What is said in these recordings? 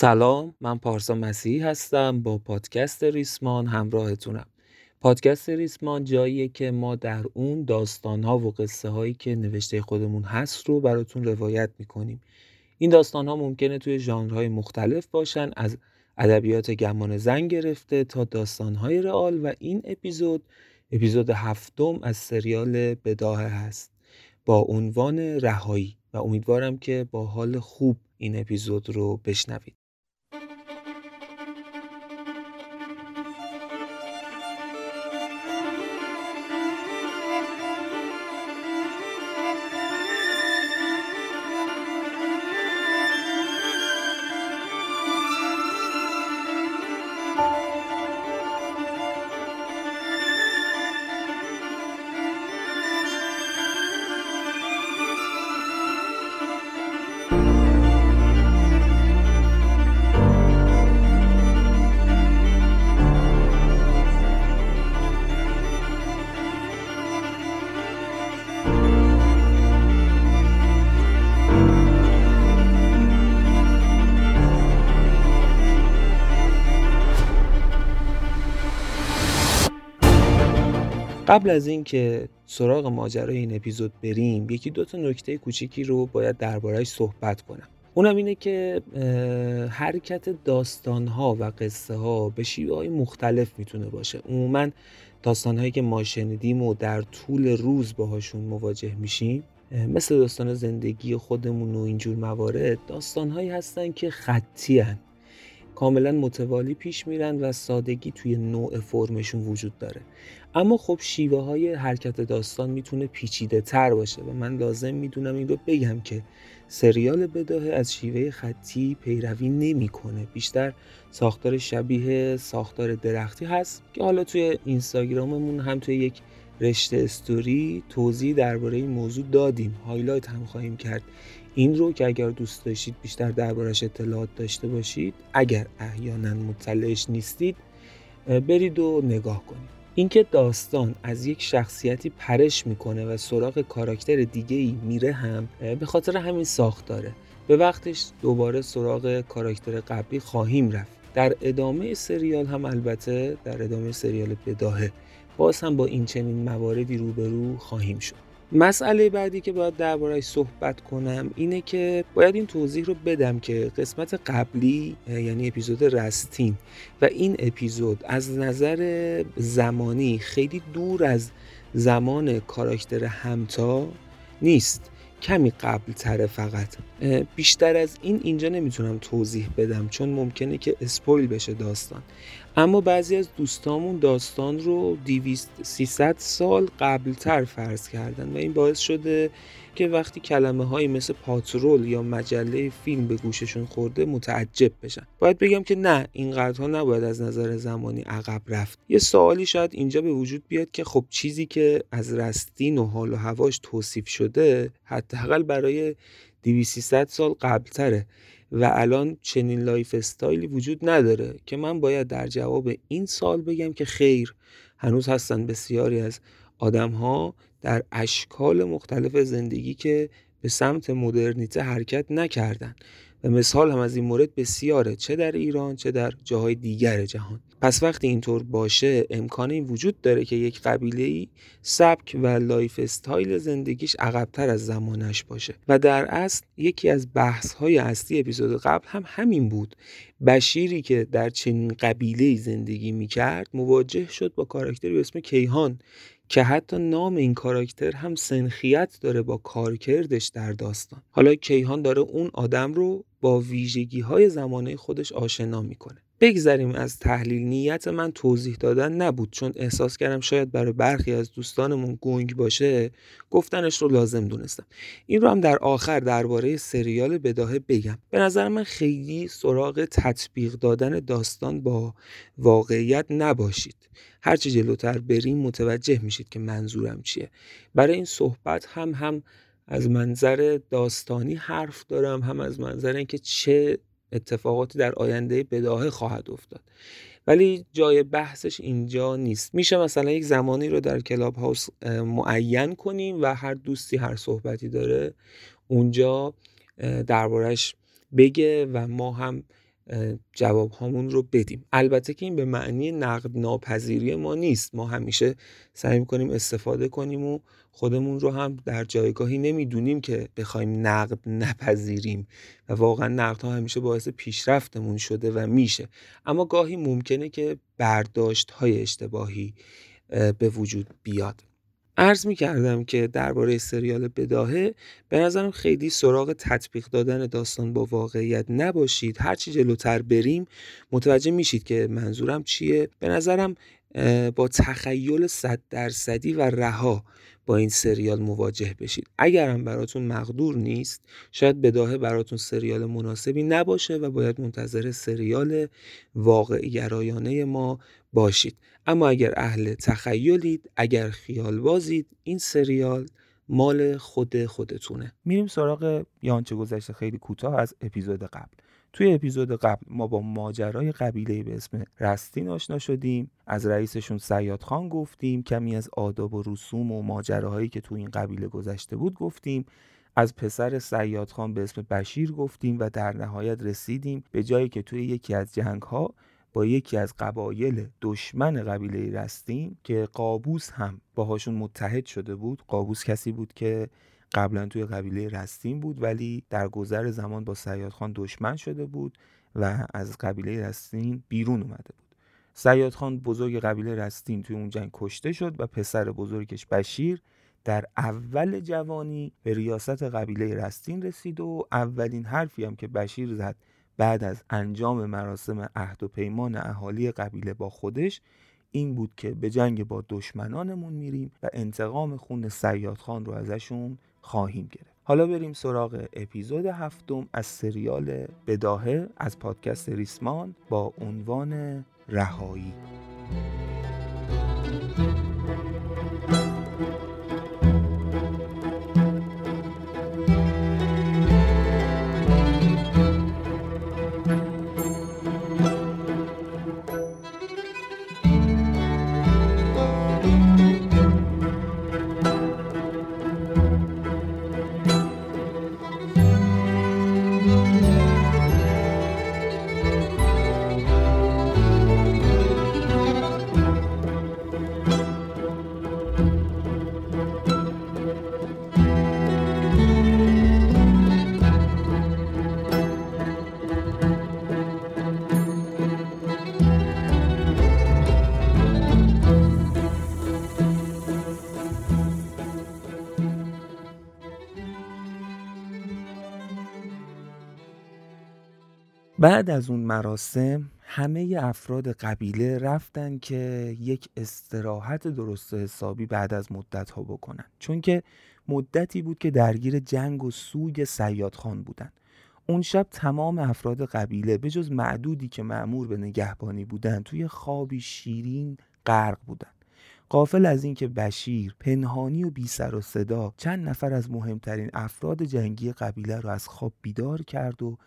سلام من پارسا مسیحی هستم با پادکست ریسمان همراهتونم. پادکست ریسمان جاییه که ما در اون داستان ها و قصه هایی که نوشته خودمون هست رو براتون روایت می‌کنیم. این داستان ها ممکنه توی ژانرهای مختلف باشن از ادبیات گمان زن گرفته تا داستان های رئال و این اپیزود اپیزود هفتم از سریال بداهه هست. با عنوان رهایی و امیدوارم که با حال خوب این اپیزود رو بشنوید. قبل از اینکه سراغ ماجرای این اپیزود بریم یکی دو تا نکته کوچیکی رو باید دربارهش صحبت کنم اونم اینه که حرکت داستانها و قصه ها به شیوه های مختلف می‌تونه باشه عموما داستان هایی که ما شنیدیم و در طول روز باهاشون مواجه میشیم مثل داستان زندگی خودمون و اینجور موارد داستان هایی هستن که خطی هن. کاملا متوالی پیش میرن و سادگی توی نوع فرمشون وجود داره. اما خب شیوه های حرکت داستان می‌تونه پیچیده تر باشه و من لازم می‌دونم این رو بگم که سریال بداهه از شیوه خطی پیروی نمی‌کنه. بیشتر ساختار شبیه ساختار درختی هست که حالا توی اینستاگراممون هم توی یک رشته استوری توضیح درباره این موضوع دادیم. highlight هم خواهیم کرد. این رو که اگر دوست داشتید بیشتر دربارش اطلاعات داشته باشید اگر احیانا مطلعش نیستید برید و نگاه کنید. اینکه داستان از یک شخصیتی پرش می‌کنه و سراغ کاراکتر دیگه ای میره هم به خاطر همین ساخت داره. به وقتش دوباره سراغ کاراکتر قبلی خواهیم رفت. در ادامه سریال هم البته در ادامه سریال بداهه باز هم با این چنین مواردی روبرو خواهیم شد. مسئله بعدی که باید دربارهش صحبت کنم اینه که باید این توضیح رو بدم که قسمت قبلی یعنی اپیزود رستین و این اپیزود از نظر زمانی خیلی دور از زمان کاراکتر همتا نیست. کمی قبل تره فقط بیشتر از این اینجا نمی‌تونم توضیح بدم چون ممکنه که اسپویل بشه داستان. اما بعضی از دوستامون داستان رو 200 300 سال قبلتر فرض کردن و این باعث شده که وقتی کلمه های مثل پاترول یا مجله فیلم به گوششون خورده متعجب بشن. باید بگم که نه این ها نباید از نظر زمانی عقب رفت. یه سوالی شاید اینجا به وجود بیاد که خب چیزی که از رستین و حال و هواش توصیف شده حداقل برای 200 سال قبلتره. و الان چنین lifestyle ی وجود نداره که من باید در جواب این سوال بگم که خیر هنوز هستن بسیاری از آدم ها در اشکال مختلف زندگی که به سمت مدرنیته حرکت نکردن. و مثال هم از این مورد بسیاره چه در ایران چه در جاهای دیگر جهان. پس وقتی اینطور باشه امکان این وجود داره که یک قبیله ای سبک و lifestyle زندگیش عقبتر از زمانش باشه. و در اصل یکی از بحث های اصلی اپیزود قبل هم همین بود. بشری که در چنین قبیله زندگی می‌کرد مواجه شد با کاراکتری به اسم کیهان که حتی نام این کاراکتر هم سنخیت داره با کارکردش در داستان. حالا کیهان داره اون آدم رو با ویژگی های زمانه خودش آشنا می‌کنه. بگذریم از تحلیل نیت من توضیح دادن نبود چون احساس کردم شاید برای برخی از دوستانمون گنگ باشه گفتنش رو لازم دونستم. این رو هم در آخر درباره سریال بداهه بگم. به نظر من خیلی سراغ تطبیق دادن داستان با واقعیت نباشید. هرچی جلوتر بریم متوجه میشید که منظورم چیه. برای این صحبت هم هم از منظر داستانی حرف دارم هم از منظر اینکه چه اتفاقاتی در آینده بداهه خواهد افتاد. ولی جای بحثش اینجا نیست. میشه مثلا یک زمانی رو در کلاب هاوس معین کنیم و هر دوستی هر صحبتی داره اونجا دربارش بگه و ما هم جواب هامون رو بدیم. البته که این به معنی نقد ناپذیری ما نیست. ما همیشه سعی می‌کنیم استفاده کنیم و خودمون رو هم در جایگاهی نمی‌دونیم که بخوایم نقد نپذیریم و واقعا نقد ها همیشه باعث پیشرفتمون شده و میشه. اما گاهی ممکنه که برداشت های اشتباهی به وجود بیاد. عرض می کردم که درباره سریال بداهه به نظرم خیلی سراغ تطبیق دادن داستان با واقعیت نباشید. هرچی جلوتر بریم متوجه میشید که منظورم چیه. به نظرم با تخیل صد درصدی و رها با این سریال مواجه بشید. اگرم براتون مقدور نیست شاید بداهه براتون سریال مناسبی نباشه و باید منتظر سریال واقعی گرایانه ما باشید. اما اگر اهل تخیلید اگر خیال بازید این سریال مال خود خودتونه. میریم سراغ یانچه گذشته خیلی کوتاه از اپیزود قبل. توی اپیزود قبل ما با ماجرای قبیله به اسم رستین آشنا شدیم. از رئیسشون سیاد خان گفتیم کمی از آداب و رسوم و ماجراهایی که تو این قبیله گذشته بود گفتیم. از پسر سیاد خان به اسم بشیر گفتیم و در نهایت رسیدیم به جایی که توی یکی از جنگ ها با یکی از قبایل دشمن قبیله رستین که قابوس هم باهاشون متحد شده بود قابوس کسی بود که قبلا توی قبیله رستین بود ولی در گذر زمان با سیاد خان دشمن شده بود و از قبیله رستین بیرون اومده بود. سیاد خان بزرگ قبیله رستین توی اون جنگ کشته شد و پسر بزرگش بشیر در اول جوانی به ریاست قبیله رستین رسید و اولین حرفی هم که بشیر زد بعد از انجام مراسم عهد و پیمان اهالی قبیله با خودش این بود که به جنگ با دشمنانمون میریم و انتقام خون سیاد خان رو ازشون خواهیم گرفت. حالا بریم سراغ اپیزود هفتم از سریال بداهه از پادکست ریسمان با عنوان رهایی. بعد از اون مراسم همه افراد قبیله رفتن که یک استراحت درست حسابی بعد از مدت ها بکنن. چون که مدتی بود که درگیر جنگ و سوگ سیاد خان بودن. اون شب تمام افراد قبیله به جز معدودی که معمور به نگهبانی بودن توی خوابی شیرین غرق بودن. قافل از اینکه بشیر پنهانی و بی سر و صدا چند نفر از مهمترین افراد جنگی قبیله رو از خواب بیدار کرد و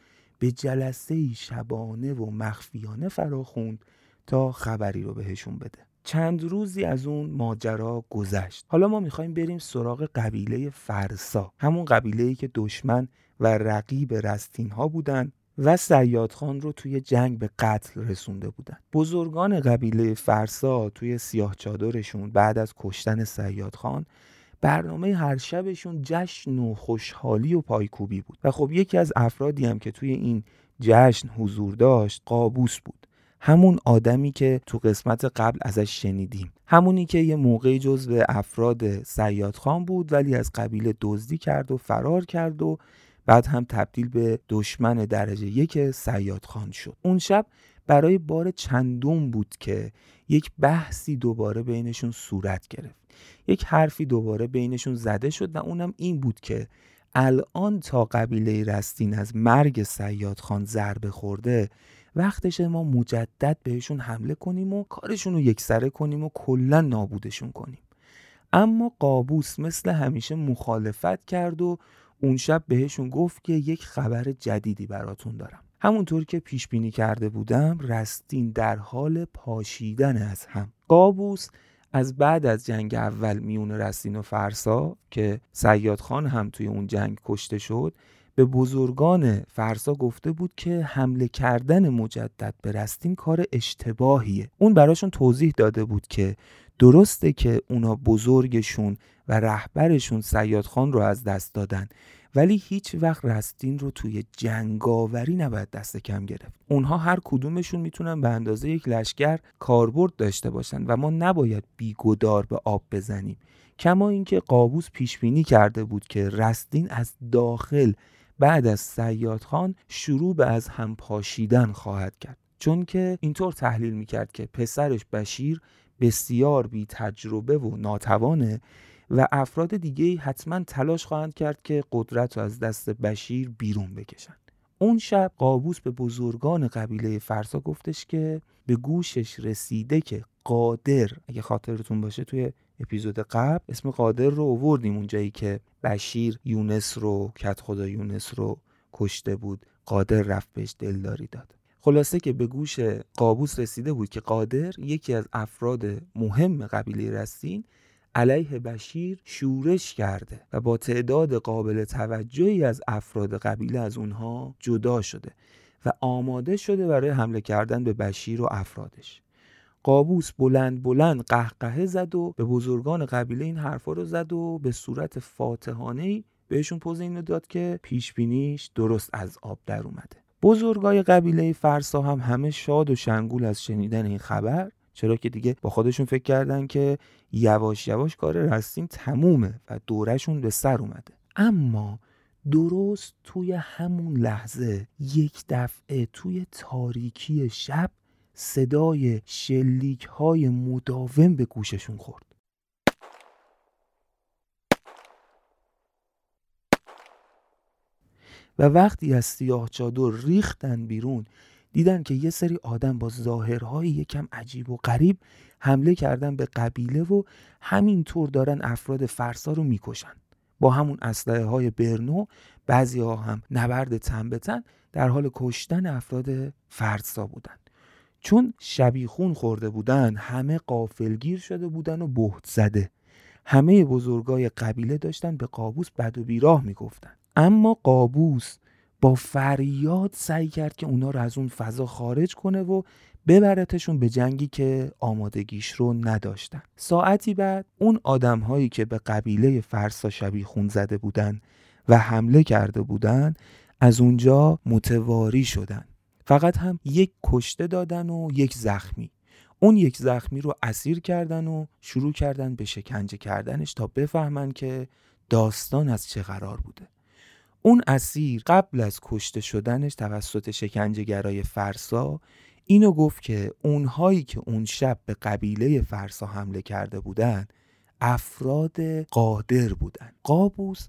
به جلسه شبانه و مخفیانه فراخوند تا خبری رو بهشون بده. چند روزی از اون ماجرا گذشت. حالا ما می‌خوایم بریم سراغ قبیله فرسا همون قبیله ای که دشمن و رقیب رستین ها بودن و سیاد خان رو توی جنگ به قتل رسونده بودن. بزرگان قبیله فرسا توی سیاه چادرشون بعد از کشتن سیاد خان برنامه هر شبشون جشن و خوشحالی و پایکوبی بود. و خب یکی از افرادی هم که توی این جشن حضور داشت قابوس بود. همون آدمی که تو قسمت قبل ازش شنیدیم. همونی که یه موقعی جزو افراد سیاد خان بود ولی از قبیله دزدی کرد و فرار کرد و بعد هم تبدیل به دشمن درجه یک سیاد خان شد. اون شب برای بار چندم بود که یک بحثی دوباره بینشون صورت گرفت. یک حرفی دوباره بینشون زده شد و اونم این بود که الان تا قبیله رستین از مرگ سیاد خان ضربه خورده وقتش ما مجدد بهشون حمله کنیم و کارشون رو یکسره کنیم و کلا نابودشون کنیم. اما قابوس مثل همیشه مخالفت کرد و اون شب بهشون گفت که یک خبر جدیدی براتون دارم. همونطور که پیش بینی کرده بودم رستین در حال پاشیدن از هم. قابوس از بعد از جنگ اول میون رستین و فرسا که سیاد خان هم توی اون جنگ کشته شد به بزرگان فرسا گفته بود که حمله کردن مجدد به رستین کار اشتباهیه. اون براشون توضیح داده بود که درسته که اونا بزرگشون و رهبرشون سیاد خان رو از دست دادن ولی هیچ وقت رستین رو توی جنگاوری نباید دست کم گرفت. اونها هر کدومشون می‌تونن به اندازه یک لشکر کاربرد داشته باشن و ما نباید بیگدار به آب بزنیم. کما اینکه قابوس پیش بینی کرده بود که رستین از داخل بعد از سیاد خان شروع به از هم پاشیدن خواهد کرد. چون که اینطور تحلیل می‌کرد که پسرش بشیر بسیار بی تجربه و ناتوانه و افراد دیگه حتما تلاش خواهند کرد که قدرت رو از دست بشیر بیرون بکشن اون شب قابوس به بزرگان قبیله فرسا گفتش که به گوشش رسیده که قادر اگه خاطرتون باشه توی اپیزود قبل اسم قادر رو اووردیم اونجایی که بشیر یونس رو کت خدا یونس رو کشته بود. قادر رفت بهش دلداری داد. خلاصه که به گوش قابوس رسیده بود که قادر یکی از افراد مهم قبیله رستین علیه بشیر شورش کرده و با تعداد قابل توجهی از افراد قبیله از اونها جدا شده و آماده شده برای حمله کردن به بشیر و افرادش. قابوس بلند بلند قهقهه زد و به بزرگان قبیله این حرفا رو زد و به صورت فاتحانه بهشون پوز اینو داد که پیش بینیش درست از آب در اومده. بزرگای قبیله فرسا هم همه شاد و شنگول از شنیدن این خبر چرا که دیگه با خودشون فکر کردن که یواش یواش کار رستین تمومه و دورشون به سر اومده. اما درست توی همون لحظه یک دفعه توی تاریکی شب صدای شلیک های مداوم به گوششون خورد. و وقتی از سیاه چادر ریختن بیرون دیدن که یه سری آدم با ظاهرهای یکم عجیب و غریب حمله کردن به قبیله و همینطور دارن افراد فرسا رو می‌کشن. با همون اسلحه های برنو بعضی ها هم نبرد تن به تن در حال کشتن افراد فرسا بودن. چون شبیخون خورده بودن همه قافلگیر شده بودن و بهت زده. همه بزرگای قبیله داشتن به قابوس بد و بیراه می‌گفتن. اما قابوس با فریاد سعی کرد که اونا رو از اون فضا خارج کنه و ببرتشون به جنگی که آمادگیش رو نداشتن. ساعتی بعد اون آدم هایی که به قبیله فرسا شبیه خون زده بودن و حمله کرده بودن از اونجا متواری شدن. فقط هم یک کشته دادن و یک زخمی. اون یک زخمی رو اسیر کردن و شروع کردن به شکنجه کردنش تا بفهمن که داستان از چه قرار بوده. اون اسیر قبل از کشته شدنش توسط شکنجهگرای فرسا اینو گفت که اونهایی که اون شب به قبیله فرسا حمله کرده بودن افراد قادر بودن. قابوس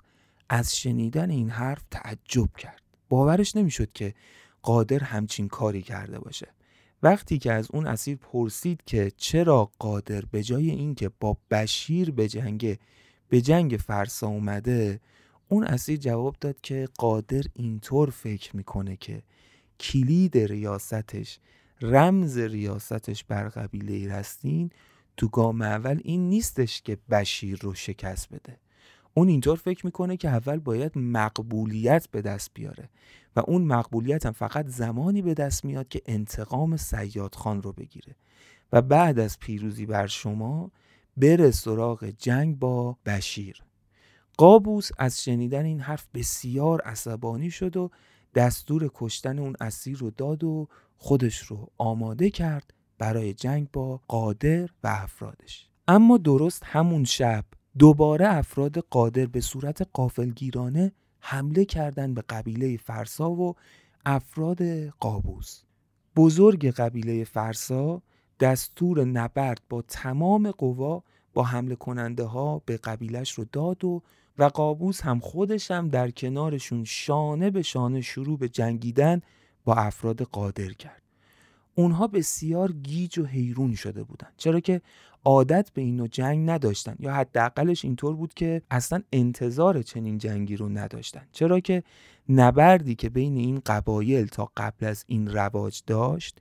از شنیدن این حرف تعجب کرد. باورش نمی‌شد که قادر همچین کاری کرده باشه. وقتی که از اون اسیر پرسید که چرا قادر به جای اینکه با بشیر به جنگ به جنگ فرسا اومده اون اسیر جواب داد که قادر اینطور فکر می‌کنه که کلید ریاستش رمز ریاستش بر قبیله رستین تو گام اول این نیستش که بشیر رو شکست بده. اون اینطور فکر می‌کنه که اول باید مقبولیت به دست بیاره و اون مقبولیت هم فقط زمانی به دست میاد که انتقام سیاد خان رو بگیره و بعد از پیروزی بر شما بره سراغ جنگ با بشیر. قابوس از شنیدن این حرف بسیار عصبانی شد و دستور کشتن اون اسیر رو داد و خودش رو آماده کرد برای جنگ با قادر و افرادش. اما درست همون شب دوباره افراد قادر به صورت قافلگیرانه حمله کردند به قبیله فرسا و افراد قابوس. بزرگ قبیله فرسا دستور نبرد با تمام قوا با حمله کننده ها به قبیلش رو داد و و قابوس هم خودش هم در کنارشون شانه به شانه شروع به جنگیدن با افراد قادر کرد. اونها بسیار گیج و حیرون شده بودند. چرا که عادت به این جنگ نداشتن یا حداقلش اینطور بود که اصلا انتظار چنین جنگی رو نداشتن. چرا که نبردی که بین این قبایل تا قبل از این رواج داشت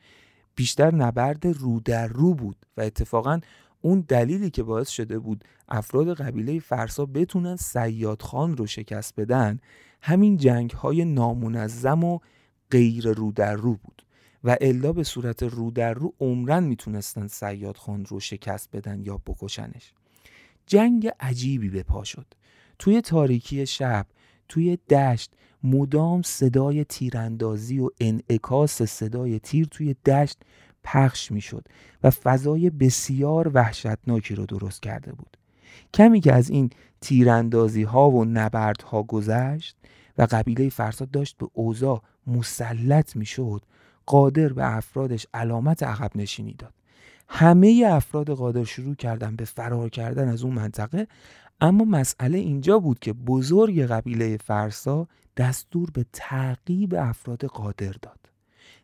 بیشتر نبرد رو در رو بود و اتفاقا اون دلیلی که باعث شده بود افراد قبیله فرسا بتونن سیاد خان رو شکست بدن همین جنگ های نامنظم و غیر رو در رو بود و الا به صورت رو در رو عمرن می‌تونستن سیاد خان رو شکست بدن یا بکشنش. جنگ عجیبی به پا شد. توی تاریکی شب توی دشت مدام صدای تیراندازی و انعکاس صدای تیر توی دشت پخش می‌شد و فضای بسیار وحشتناکی رو درست کرده بود. کمی که از این تیراندازی ها و نبرد ها گذشت و قبیله فرساد داشت به اوضاع مسلط می‌شد قادر به افرادش علامت عقب نشینی داد. همه افراد قادر شروع کردن به فرار کردن از اون منطقه اما مسئله اینجا بود که بزرگ قبیله فرسا دستور به تعقیب افراد قادر داد.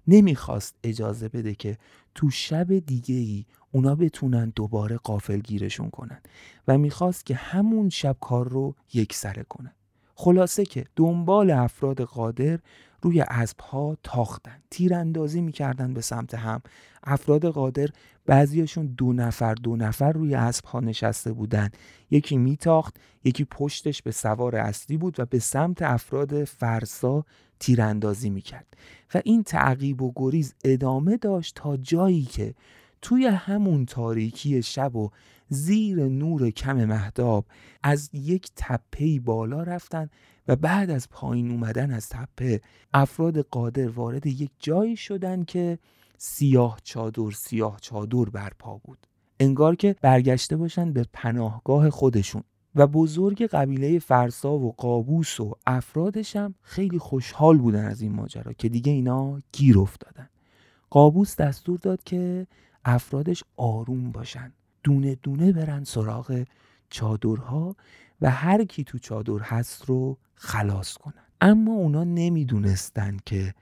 نمی‌خواست اجازه بده که تو شب دیگه ای اونا بتونن دوباره قافل گیرشون کنن و می‌خواست که همون شب کار رو یک سره کنن خلاصه که دنبال افراد قادر روی اسبها تاختن تیراندازی می‌کردن به سمت هم. افراد قادر بعضیاشون دو نفر دو نفر روی اسبها نشسته بودن. یکی میتاخت یکی پشتش به سوار اصلی بود و به سمت افراد فرسا تیراندازی می‌کرد. و این تعقیب و گریز ادامه داشت تا جایی که توی همون تاریکی شب و زیر نور کم مهداب از یک تپه بالا رفتن و بعد از پایین اومدن از تپه افراد قادر وارد یک جایی شدن که سیاه چادر سیاه چادر برپا بود. انگار که برگشته باشن به پناهگاه خودشون. و بزرگ قبیله فرسا و قابوس و افرادش هم خیلی خوشحال بودن از این ماجرا که دیگه اینا گیر افتادن. قابوس دستور داد که افرادش آروم باشن. دونه دونه برن سراغ چادرها و هر کی تو چادر هست رو خلاص کنن. اما اونا نمی‌دونستن که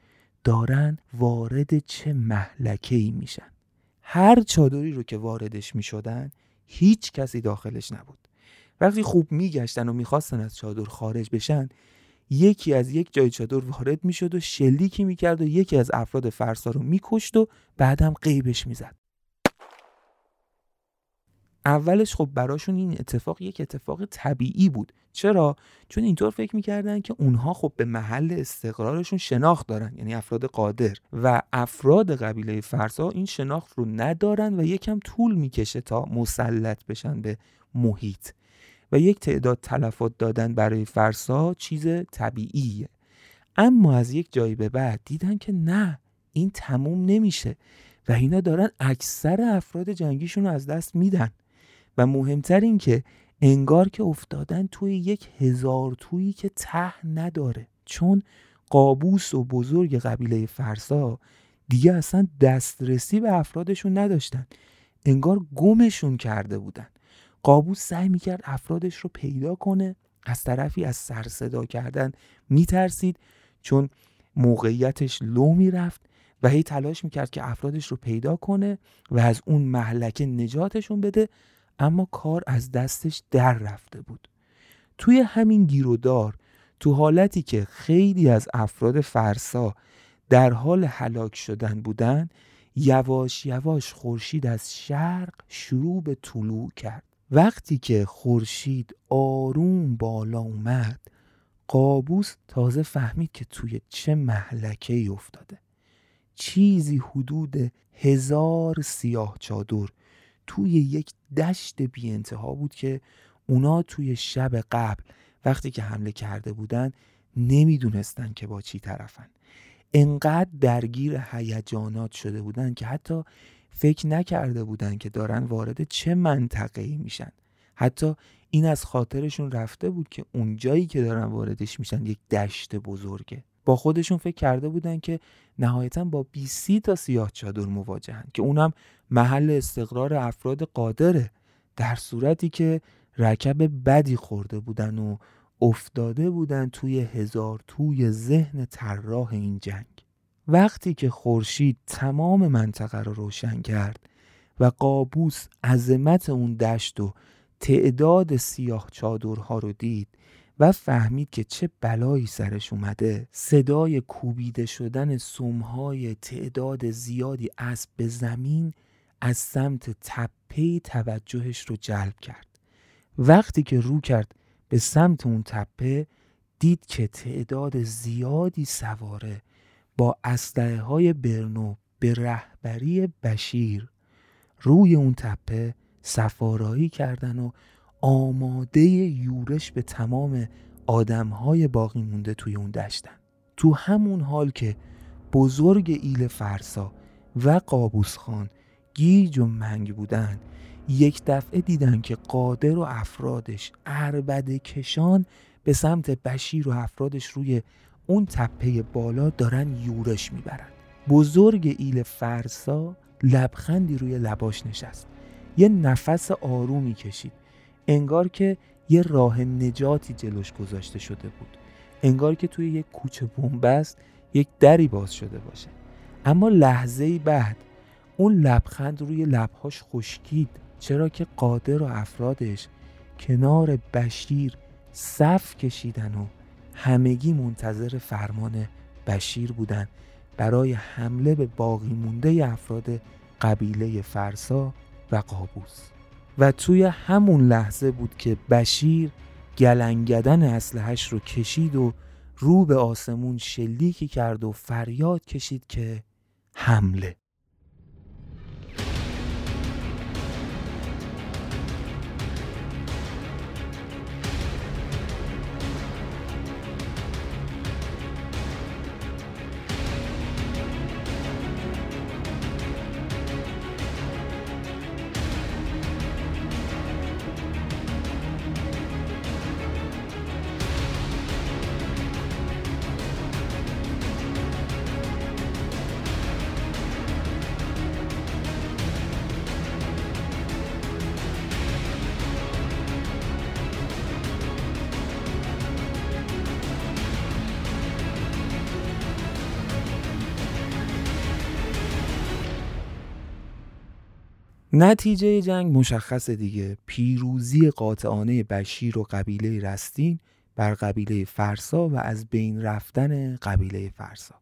دارن وارد چه محلکه ای میشن. هر چادری رو که واردش می‌شدن هیچ کسی داخلش نبود. وقتی خوب میگشتن و می‌خواستن از چادر خارج بشن یکی از یک جای چادر وارد می‌شد و شلیکی می‌کرد و یکی از افراد فرسا رو میکشت و بعدم قیبش می‌زد. اولش خب براشون این اتفاق یک اتفاق طبیعی بود. چرا؟ چون اینطور فکر می‌کردن که اونها خب به محل استقرارشون شناخت دارن یعنی افراد قادر. و افراد قبیله فرسا این شناخت رو ندارن و یکم طول می‌کشه تا مسلط بشن به محیط. و یک تعداد تلفات دادن برای فرسا چیز طبیعیه. اما از یک جایی به بعد دیدن که نه این تموم نمیشه و اینا دارن اکثر افراد جنگیشون رو از دست میدن. و مهمتر این که انگار که افتادن توی یک هزار تویی که ته نداره. چون قابوس و بزرگ قبیله فرسا دیگه اصلا دسترسی به افرادشون نداشتن. انگار گمشون کرده بودن. قابوس سعی می‌کرد افرادش رو پیدا کنه. از طرفی از سر صدا کردن میترسید چون موقعیتش لو می‌رفت و هی تلاش می‌کرد که افرادش رو پیدا کنه و از اون محلکه نجاتشون بده اما کار از دستش در رفته بود. توی همین گیرودار تو حالتی که خیلی از افراد فرسا در حال هلاک شدن بودن یواش یواش خورشید از شرق شروع به طلوع کرد. وقتی که خورشید آروم بالا اومد قابوس تازه فهمید که توی چه محلکه ای افتاده. چیزی حدود هزار سیاه چادر توی یک دشت بی انتها بود که اونا توی شب قبل وقتی که حمله کرده بودن نمی‌دونستن که با چی طرفن. انقدر درگیر هیجانات شده بودن که حتی فکر نکرده بودن که دارن وارد چه منطقه ای میشن. حتی این از خاطرشون رفته بود که اونجایی که دارن واردش میشن یک دشت بزرگه. با خودشون فکر کرده بودن که نهایتا با 20 تا سیاه چادر مواجهن که اونم محل استقرار افراد قادره در صورتی که رکب بدی خورده بودن و افتاده بودن توی هزار توی ذهن طراح این جنگ. وقتی که خورشید تمام منطقه رو روشن کرد و قابوس عظمت اون دشت و تعداد سیاه چادرها رو دید و فهمید که چه بلایی سرش اومده. صدای کوبیده شدن سمهای تعداد زیادی از به زمین از سمت تپه توجهش رو جلب کرد. وقتی که رو کرد به سمت اون تپه دید که تعداد زیادی سواره با اسلحه های برنو به رهبری بشیر روی اون تپه سفارایی کردن و آماده یورش به تمام آدمهای باقی مونده توی اون دشتن. تو همون حال که بزرگ ایل فرسا و قابوس خان گیج و منگ بودن یک دفعه دیدن که قادر و افرادش عربده کشان به سمت بشیر و افرادش روی اون تپه بالا دارن یورش می‌برن. بزرگ ایل فرسا لبخندی روی لباش نشست. یه نفس آرومی کشید انگار که یه راه نجاتی جلوش گذاشته شده بود. انگار که توی یک کوچه بنبست یک دری باز شده باشه. اما لحظه بعد اون لبخند روی لبهاش خشکید. چرا که قادر و افرادش کنار بشیر صف کشیدن و همگی منتظر فرمان بشیر بودن. برای حمله به باقی مونده افراد قبیله فرسا و قابوس. و توی همون لحظه بود که بشیر گلنگدن اسلحش رو کشید و رو به آسمون شلیکی کرد و فریاد کشید که حمله. نتیجه جنگ مشخص دیگه. پیروزی قاطعانه بشیر و قبیله رستین بر قبیله فرسا و از بین رفتن قبیله فرسا.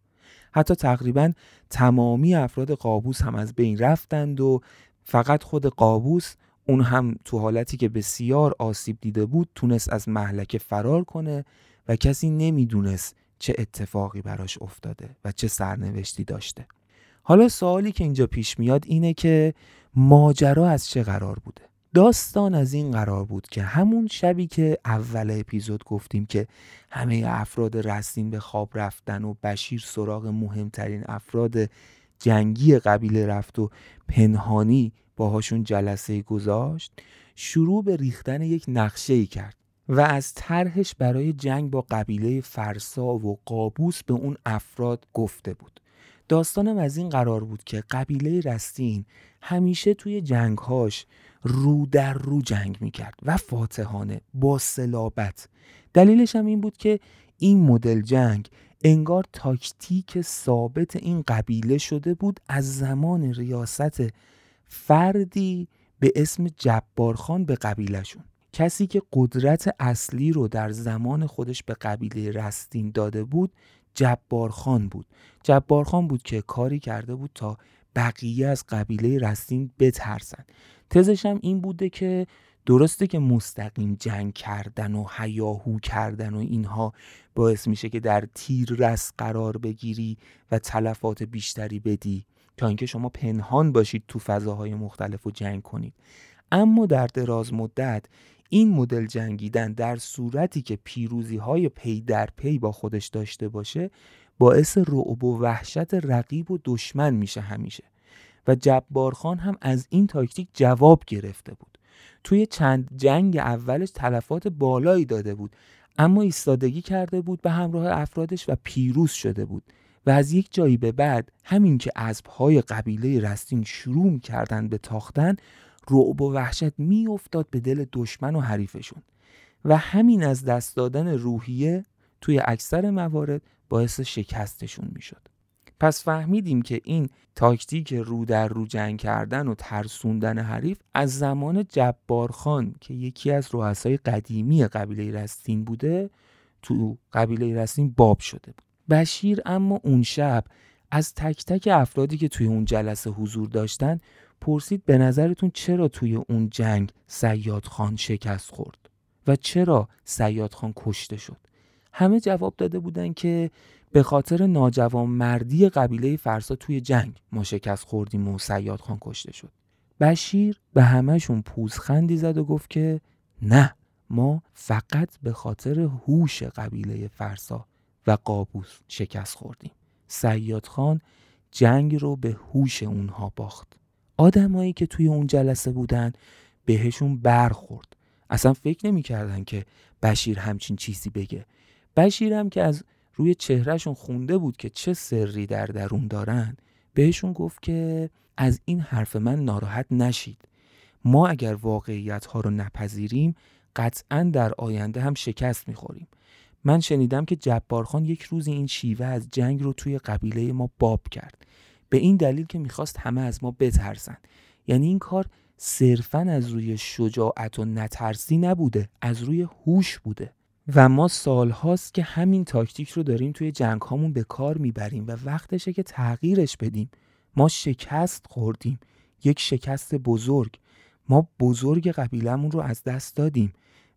حتی تقریبا تمامی افراد قابوس هم از بین رفتند و فقط خود قابوس اون هم تو حالتی که بسیار آسیب دیده بود تونست از محلکه فرار کنه و کسی نمی‌دونست چه اتفاقی براش افتاده و چه سرنوشتی داشته. حالا سوالی که اینجا پیش میاد اینه که ماجرا از چه قرار بوده؟ داستان از این قرار بود که همون شبی که اول اپیزود گفتیم که همه افراد رستین به خواب رفتن و بشیر سراغ مهمترین افراد جنگی قبیله رفت و پنهانی باهاشون جلسه گذاشت شروع به ریختن یک نقشه ای کرد و از طرحش برای جنگ با قبیله فرسا و قابوس به اون افراد گفته بود. داستانم از این قرار بود که قبیله رستین همیشه توی جنگهاش رو در رو جنگ می‌کرد و فاتحانه با سلابت دلیلش هم این بود که این مدل جنگ انگار تاکتیک ثابت این قبیله شده بود از زمان ریاست فردی به اسم جبارخان به قبیلهشون. کسی که قدرت اصلی رو در زمان خودش به قبیله رستین داده بود جبارخان بود. جبارخان بود که کاری کرده بود تا بقیه از قبیله رستین بترسن. تزش هم این بوده که درسته که مستقیم جنگ کردن و هیاهو کردن و اینها باعث میشه که در تیر رس قرار بگیری و تلفات بیشتری بدی تا اینکه شما پنهان باشید تو فضاهای مختلف و جنگ کنید. اما در دراز مدت این مدل جنگیدن در صورتی که پیروزی های پی در پی با خودش داشته باشه باعث رعب و وحشت رقیب و دشمن میشه همیشه. و جبارخان هم از این تاکتیک جواب گرفته بود. توی چند جنگ اولش تلفات بالایی داده بود اما ایستادگی کرده بود به همراه افرادش و پیروز شده بود. و از یک جایی به بعد همین که اسبهای قبیله رستین شروع کردن به تاختن رعب و وحشت میافتاد به دل دشمن و حریفشون. و همین از دست دادن روحیه توی اکثر موارد باعث شکستشون می‌شد. پس فهمیدیم که این تاکتیک رو در رو جنگ کردن و ترسوندن حریف از زمان جبارخان که یکی از رؤسای قدیمی قبیله رستین بوده تو قبیله رستین باب شده بود. بشیر اما اون شب از تک تک افرادی که توی اون جلسه حضور داشتن پرسید به نظرتون چرا توی اون جنگ سیاد خان شکست خورد و چرا سیاد خان کشته شد؟ همه جواب داده بودن که به خاطر ناجوانمردی قبیله فرسا توی جنگ ما شکست خوردیم و سیاد خان کشته شد. بشیر به همهشون پوزخندی زد و گفت که نه ما فقط به خاطر هوش قبیله فرسا و قابوس شکست خوردیم. سیاد خان جنگ رو به هوش اونها باخت. آدمایی که توی اون جلسه بودن بهشون برخورد. اصلا فکر نمی‌کردن که بشیر همچین چیزی بگه. بشیرم که از روی چهرهشون خونده بود که چه سری در درون دارن بهشون گفت که از این حرف من ناراحت نشید. ما اگر واقعیت ها رو نپذیریم قطعا در آینده هم شکست می‌خوریم. من شنیدم که جبارخان یک روز این شیوه از جنگ رو توی قبیله ما باب کرد. به این دلیل که می‌خواست همه از ما بترسن. یعنی این کار صرفا از روی شجاعت و نترسی نبوده از روی هوش بوده. و ما سالهاست که همین تاکتیک رو داریم توی جنگ هامون به کار می‌بریم و وقتشه که تغییرش بدیم. ما شکست خوردیم. یک شکست بزرگ. ما بزرگ قبیلمون رو از دست دادیم.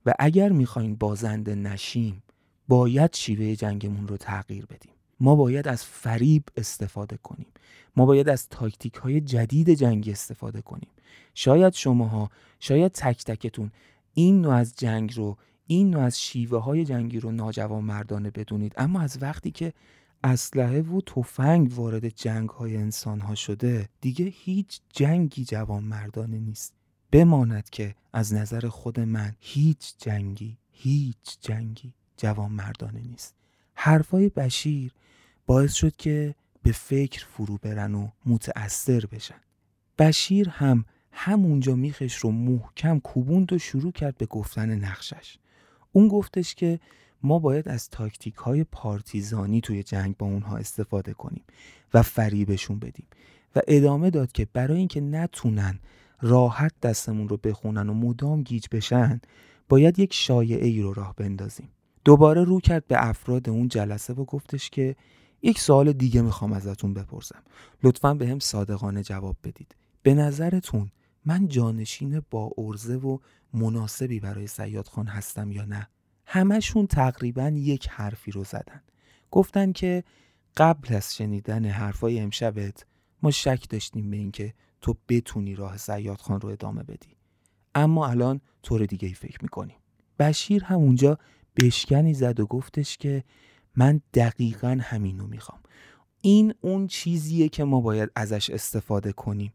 و اگر می‌خوایم بازنده نشیم باید شیوه جنگمون رو تغییر بدیم. ما باید از فریب استفاده کنیم. ما باید از تاکتیک های جدید جنگی استفاده کنیم. شاید شماها شاید تک تکتون این نوع از جنگ رو این نوع از شیوه های جنگی رو ناجوان مردانه بدونید. اما از وقتی که اسلحه و تفنگ وارد جنگ های انسان ها شده دیگه هیچ جنگی جوان مردانه نیست. بماند که از نظر خود من هیچ جنگی هیچ جنگی جوان مردانه نیست. حرفای بشیر باعث شد که به فکر فرو برن و متأثر بشن. بشیر هم همونجا میخش رو محکم کوبوند و شروع کرد به گفتن نقشش. اون گفتش که ما باید از تاکتیک های پارتیزانی توی جنگ با اونها استفاده کنیم و فریبشون بدیم و ادامه داد که برای اینکه نتونن راحت دستمون رو بخونن و مدام گیج بشن باید یک شایعه ای رو راه بندازیم. دوباره رو کرد به افراد اون جلسه و گفتش که یک سوال دیگه می‌خوام ازتون بپرسم. لطفا به هم صادقانه جواب بدید. به نظرتون من جانشین با ارزه و مناسبی برای سیاد خان هستم یا نه؟ همشون تقریبا یک حرفی رو زدن. گفتن که قبل از شنیدن حرفای امشبت ما شک داشتیم به اینکه تو بتونی راه سیاد خان رو ادامه بدی. اما الان طور دیگه ای فکر می‌کنیم. بشیر هم اونجا بشکنی زد و گفتش که من دقیقا همینو می‌خوام. این اون چیزیه که ما باید ازش استفاده کنیم.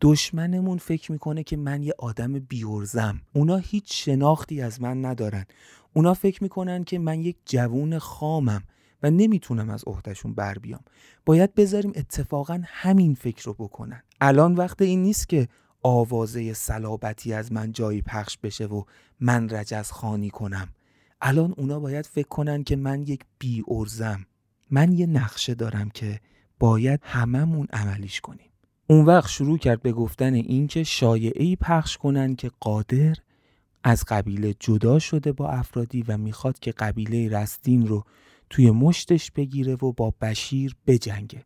دشمنمون فکر می‌کنه که من یه آدم بیورزم اونا هیچ شناختی از من ندارن. اونا فکر می‌کنن که من یک جوون خامم و نمی‌تونم از عهدهشون بر بیام. باید بذاریم اتفاقا همین فکر رو بکنن. الان وقت این نیست که آوازه سلابتی از من جایی پخش بشه و من رجز خانی کنم. الان اونا باید فکر کنن که من یک بی ارزم من یه نقشه دارم که باید هممون عملیش کنیم. اون وقت شروع کرد به گفتن اینکه شایعی پخش کنن که قادر از قبیله جدا شده با افرادی و می‌خواد که قبیله رستین رو توی مشتش بگیره و با بشیر بجنگه.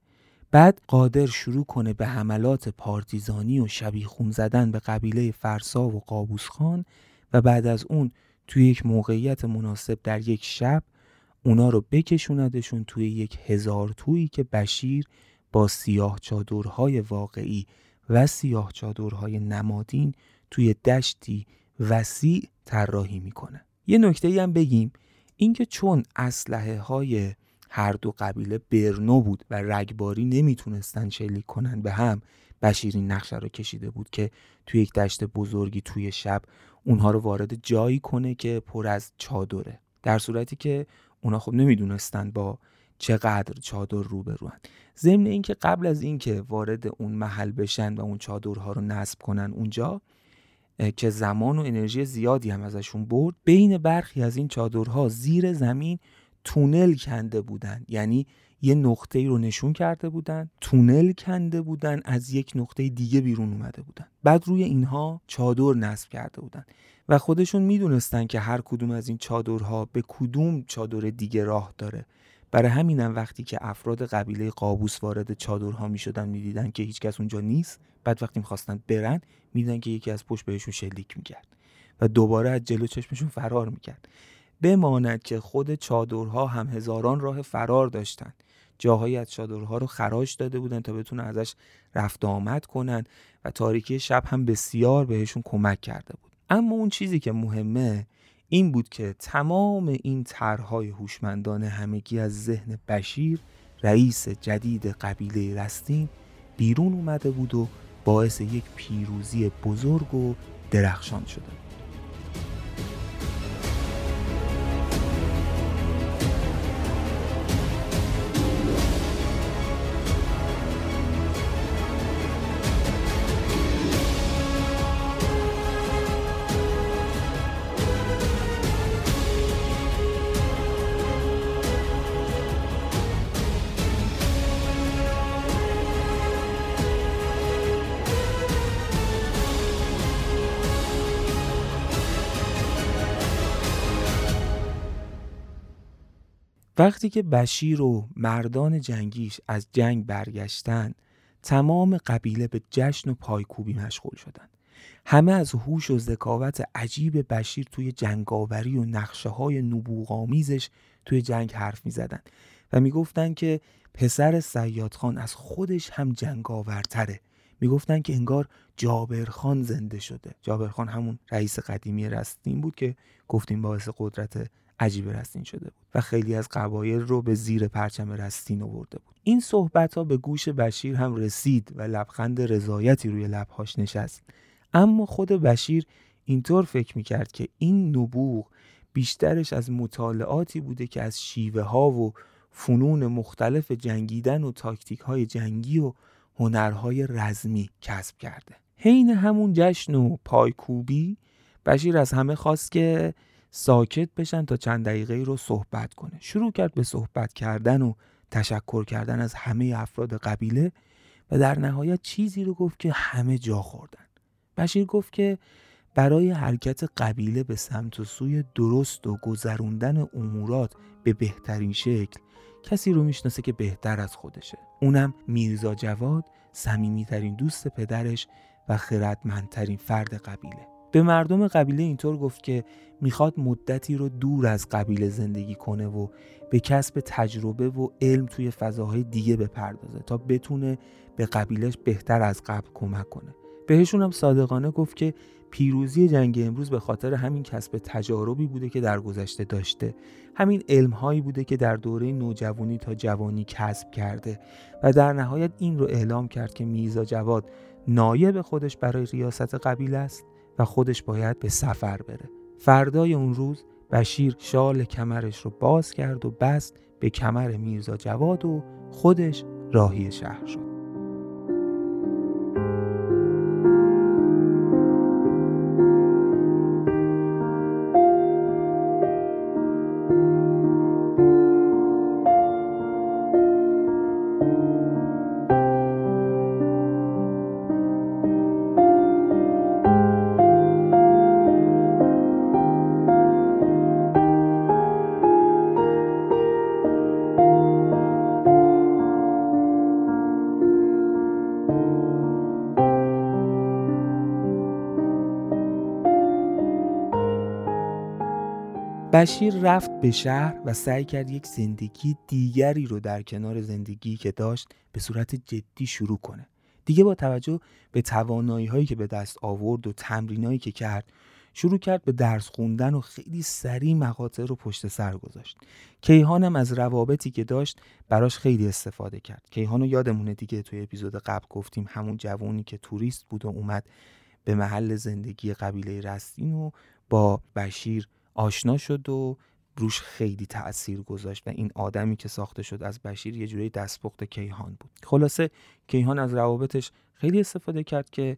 بعد قادر شروع کنه به حملات پارتیزانی و شبیه خون زدن به قبیله فرسا و قابوس خان و بعد از اون توی یک موقعیت مناسب در یک شب اونا رو بکشوندشون توی یک هزار تویی که بشیر با سیاه چادرهای واقعی و سیاه چادرهای نمادین توی دشتی وسیع طراحی می‌کنه. یه نکته هم بگیم اینکه چون اسلحه های هر دو قبیله برنو بود و رگباری نمی‌تونستن شلیک کنن به هم بشیر این نقشه رو کشیده بود که توی یک دشت بزرگی توی شب اونها رو وارد جایی کنه که پر از چادره. در صورتی که اونا خب نمی‌دونستن با چقدر چادر رو روبروان. ضمن اینکه قبل از اینکه وارد اون محل بشن و اون چادرها رو نصب کنن اونجا که زمان و انرژی زیادی هم ازشون برد بین برخی از این چادرها زیر زمین تونل کنده بودن. یعنی یه نقطه رو نشون کرده بودن تونل کنده بودن از یک نقطه دیگه بیرون اومده بودن. بعد روی اینها چادر نصب کرده بودن. و خودشون می‌دونستن که هر کدوم از این چادرها به کدوم چادر دیگه راه داره. برای همینم وقتی که افراد قبیله قابوس وارد چادرها می‌شدن می‌دیدن که هیچکس اونجا نیست. بعد وقتی می‌خواستن برن می‌دیدن که یکی از پشت بهشون شلیک می‌کرد و دوباره از جلو چشمشون فرار می‌کرد. بماند که خود چادرها هم هزاران راه فرار داشتن. جاهایی از چادرها رو خراش داده بودن تا بتونن ازش رفت آمد کنن و تاریکی شب هم بسیار بهشون کمک کرده بود. اما اون چیزی که مهمه این بود که تمام این طرحهای هوشمندانه همگی از ذهن بشیر رئیس جدید قبیله رستین بیرون اومده بود و باعث یک پیروزی بزرگ و درخشان شده وقتی که بشیر و مردان جنگیش از جنگ برگشتن تمام قبیله به جشن و پایکوبی مشغول شدند. همه از هوش و ذکاوت عجیب بشیر توی جنگاوری و نقشه های نبوغامیزش توی جنگ حرف می زدن و می گفتن که پسر سیادخان از خودش هم جنگاورتره می‌گفتن که انگار جابرخان زنده شده جابرخان همون رئیس قدیمی رستین بود که گفتیم باعث قدرت عجیب رستین شده بود و خیلی از قبایل رو به زیر پرچم رستین آورده بود. این صحبت ها به گوش بشیر هم رسید و لبخند رضایتی روی لبهاش نشست. اما خود بشیر اینطور فکر می‌کرد که این نبوغ بیشترش از مطالعاتی بوده که از شیوه ها و فنون مختلف جنگیدن و تاکتیک های جنگی و هنرهای رزمی کسب کرده. حین همون جشن و پایکوبی بشیر از همه خواست که ساکت بشن تا چند دقیقه رو صحبت کنه. شروع کرد به صحبت کردن و تشکر کردن از همه افراد قبیله و در نهایت چیزی رو گفت که همه جا خوردن. بشیر گفت که برای حرکت قبیله به سمت و سوی درست و گذروندن امورات به بهترین شکل کسی رو می‌شناسه که بهتر از خودشه. اونم میرزا جواد صمیمیترین دوست پدرش و خردمندترین فرد قبیله. به مردم قبیله اینطور گفت که می‌خواد مدتی رو دور از قبیله زندگی کنه و به کسب تجربه و علم توی فضاهای دیگه بپردازه تا بتونه به قبیلش بهتر از قبل کمک کنه. بهشون هم صادقانه گفت که پیروزی جنگ امروز به خاطر همین کسب تجاربی بوده که در گذشته داشته. همین علمهایی بوده که در دوره نوجوانی تا جوانی کسب کرده و در نهایت این رو اعلام کرد که میزا جواد نایب خودش برای ریاست قبیله است. و خودش باید به سفر بره. فردای اون روز بشیر شال کمرش رو باز کرد و بست به کمر میرزا جواد و خودش راهی شهر شد. بشیر رفت به شهر و سعی کرد یک زندگی دیگری رو در کنار زندگی که داشت به صورت جدی شروع کنه. دیگه با توجه به توانایی هایی که به دست آورد و تمرینایی که کرد شروع کرد به درس خوندن و خیلی سریع مقاطع رو پشت سر گذاشت. کیهانم از روابطی که داشت براش خیلی استفاده کرد. کیهان رو یادمونه دیگه توی اپیزود قبل گفتیم همون جوانی که توریست بود و اومد به محل زندگی قبیله رستین و با بشیر آشنا شد و روش خیلی تاثیر گذاشت و این آدمی که ساخته شد از بشیر یه جوری دستپخت کیهان بود. خلاصه کیهان از روابطش خیلی استفاده کرد که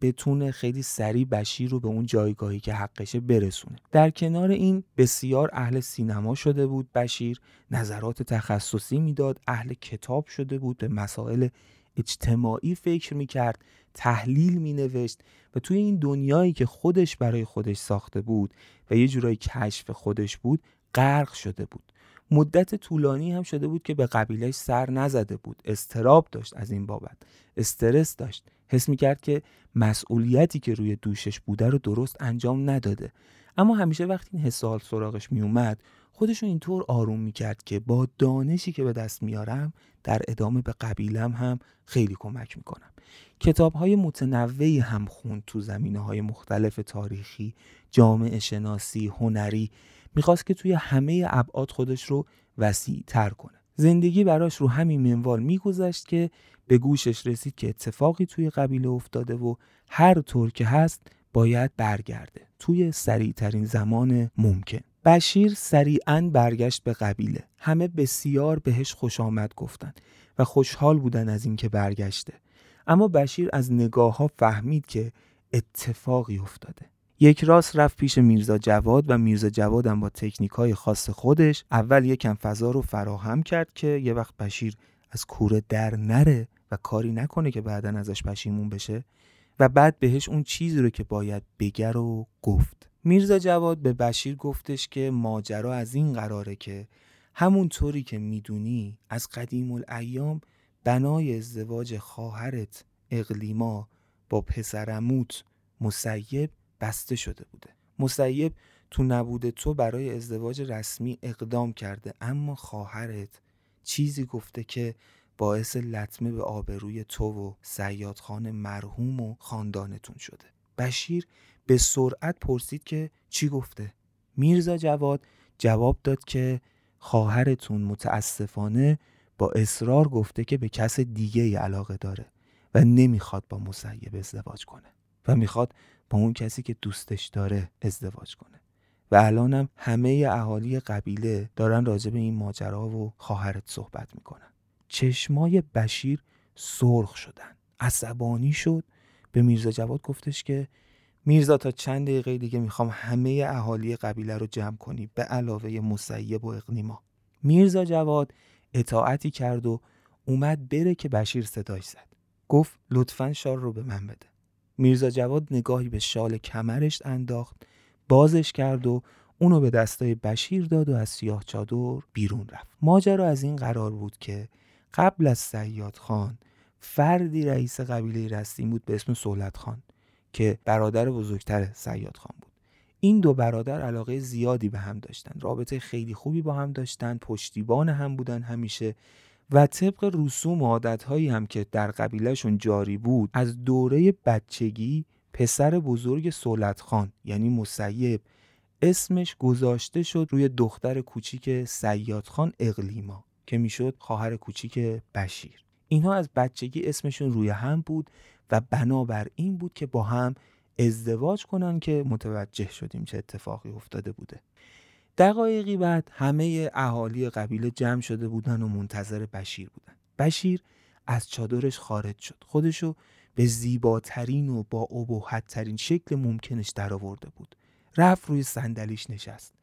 بتونه خیلی سریع بشیر رو به اون جایگاهی که حقشه برسونه. در کنار این بسیار اهل سینما شده بود بشیر نظرات تخصصی می‌داد اهل کتاب شده بود به مسائل اجتماعی فکر می‌کرد تحلیل مینوشت و توی این دنیایی که خودش برای خودش ساخته بود و یه جورایی کشف خودش بود غرق شده بود. مدت طولانی هم شده بود که به قبیلش سر نزده بود. استراب داشت از این بابت. استرس داشت. حس می‌کرد که مسئولیتی که روی دوشش بوده رو درست انجام نداده. اما همیشه وقتی این حسال سراغش میومد خودشو اینطور آروم می‌کرد که با دانشی که به دست میارم در ادامه به قبیلم هم خیلی کمک می‌کنم. کتاب های متنوعی هم خوند تو زمینه های مختلف تاریخی جامعه شناسی هنری. می‌خواست که توی همه ابعاد خودش رو وسیع تر کنه. زندگی براش رو همین منوال میگذشت که به گوشش رسید که اتفاقی توی قبیله افتاده و هر طور که هست باید برگرده. توی سریعترین زمان ممکن. بشیر سریعا برگشت به قبیله. همه بسیار بهش خوش آمد گفتن و خوشحال بودن از اینکه برگشته. اما بشیر از نگاه ها فهمید که اتفاقی افتاده. یک راست رفت پیش میرزا جواد و میرزا جوادم با تکنیک های خاص خودش اول یکم فضا رو فراهم کرد که یه وقت بشیر از کوره در نره و کاری نکنه که بعدا ازش پشیمون بشه و بعد بهش اون چیزی رو که باید بگر و گفت. میرزا جواد به بشیر گفتش که ماجرا از این قراره که همون طوری که می‌دونی از قدیم الایام بنای ازدواج خواهرت اقلیما با پسرموت مسیب بسته شده بوده. مسیب تو نبوده تو برای ازدواج رسمی اقدام کرده اما خواهرت چیزی گفته که باعث لطمه به آبروی تو و سیادخان مرحوم و خاندانتون شده. بشیر به سرعت پرسید که چی گفته. میرزا جواد جواب داد که خواهرتون متاسفانه با اصرار گفته که به کس دیگه علاقه داره و نمی‌خواد با مسیب ازدواج کنه و می‌خواد با اون کسی که دوستش داره ازدواج کنه. و الانم همه اهالی قبیله دارن راجع به این ماجرا و خواهرت صحبت می‌کنن. چشمای بشیر سرخ شدن. عصبانی شد. به میرزا جواد گفتش که میرزا تا چند دقیقه دیگه می‌خوام همه اهالی قبیله رو جمع کنی به علاوه مسیب و اقلیما میرزا جواد اطاعتی کرد و اومد بره که بشیر صداش زد. گفت لطفا شال رو به من بده. میرزا جواد نگاهی به شال کمرش انداخت بازش کرد و اونو به دستای بشیر داد و از سیاه چادر بیرون رفت. ماجرا از این قرار بود که قبل از سیاد خان فردی رئیس قبیله رستیم بود به اسم سولت خان. که برادر بزرگتر سیاد خان بود. این دو برادر علاقه زیادی به هم داشتن رابطه خیلی خوبی با هم داشتن پشتیبان هم بودن همیشه و طبق رسوم و عادتهایی هم که در قبیلهشون جاری بود از دوره بچگی پسر بزرگ سولت خان یعنی مسیب اسمش گذاشته شد روی دختر کوچیک سیاد خان اقلیما که می‌شد خواهر کوچیک بشیر. اینها از بچگی اسمشون روی هم بود و بنابر این بود که با هم ازدواج کنن که متوجه شدیم چه اتفاقی افتاده بوده. دقایقی بعد همه اهالی قبیله جمع شده بودن و منتظر بشیر بودن. بشیر از چادرش خارج شد. خودشو به زیباترین و با ابهتترین شکل ممکنش درآورده بود. رفت روی صندلیش نشست.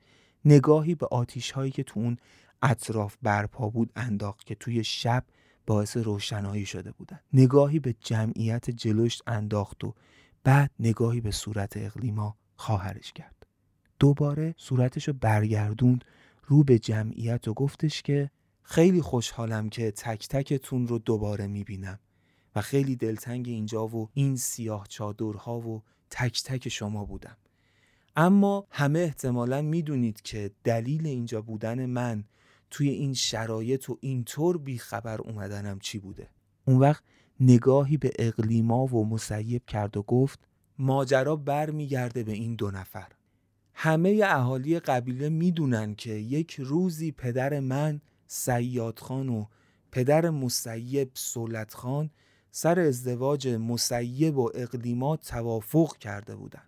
نگاهی به آتیش هایی که تو اون اطراف برپا بود انداخت که توی شب باعث روشنایی شده بودن نگاهی به جمعیت جلوش انداخت و بعد نگاهی به صورت اقلیما خواهرش کرد. دوباره صورتشو برگردوند رو به جمعیت و گفتش که خیلی خوشحالم که تک تکتون رو دوباره می‌بینم و خیلی دلتنگ اینجا و این سیاه چادرها و تک تک شما بودم. اما همه احتمالا می‌دونید که دلیل اینجا بودن من توی این شرایط و اینطور بیخبر اومدنم چی بوده؟ اون وقت نگاهی به اقلیما و مسیب کرد و گفت ماجرا برمیگرده به این دو نفر. همه اهالی قبیله می‌دونن که یک روزی پدر من سیاد خان و پدر مسیب سولت خان سر ازدواج مسیب و اقلیما توافق کرده بودن.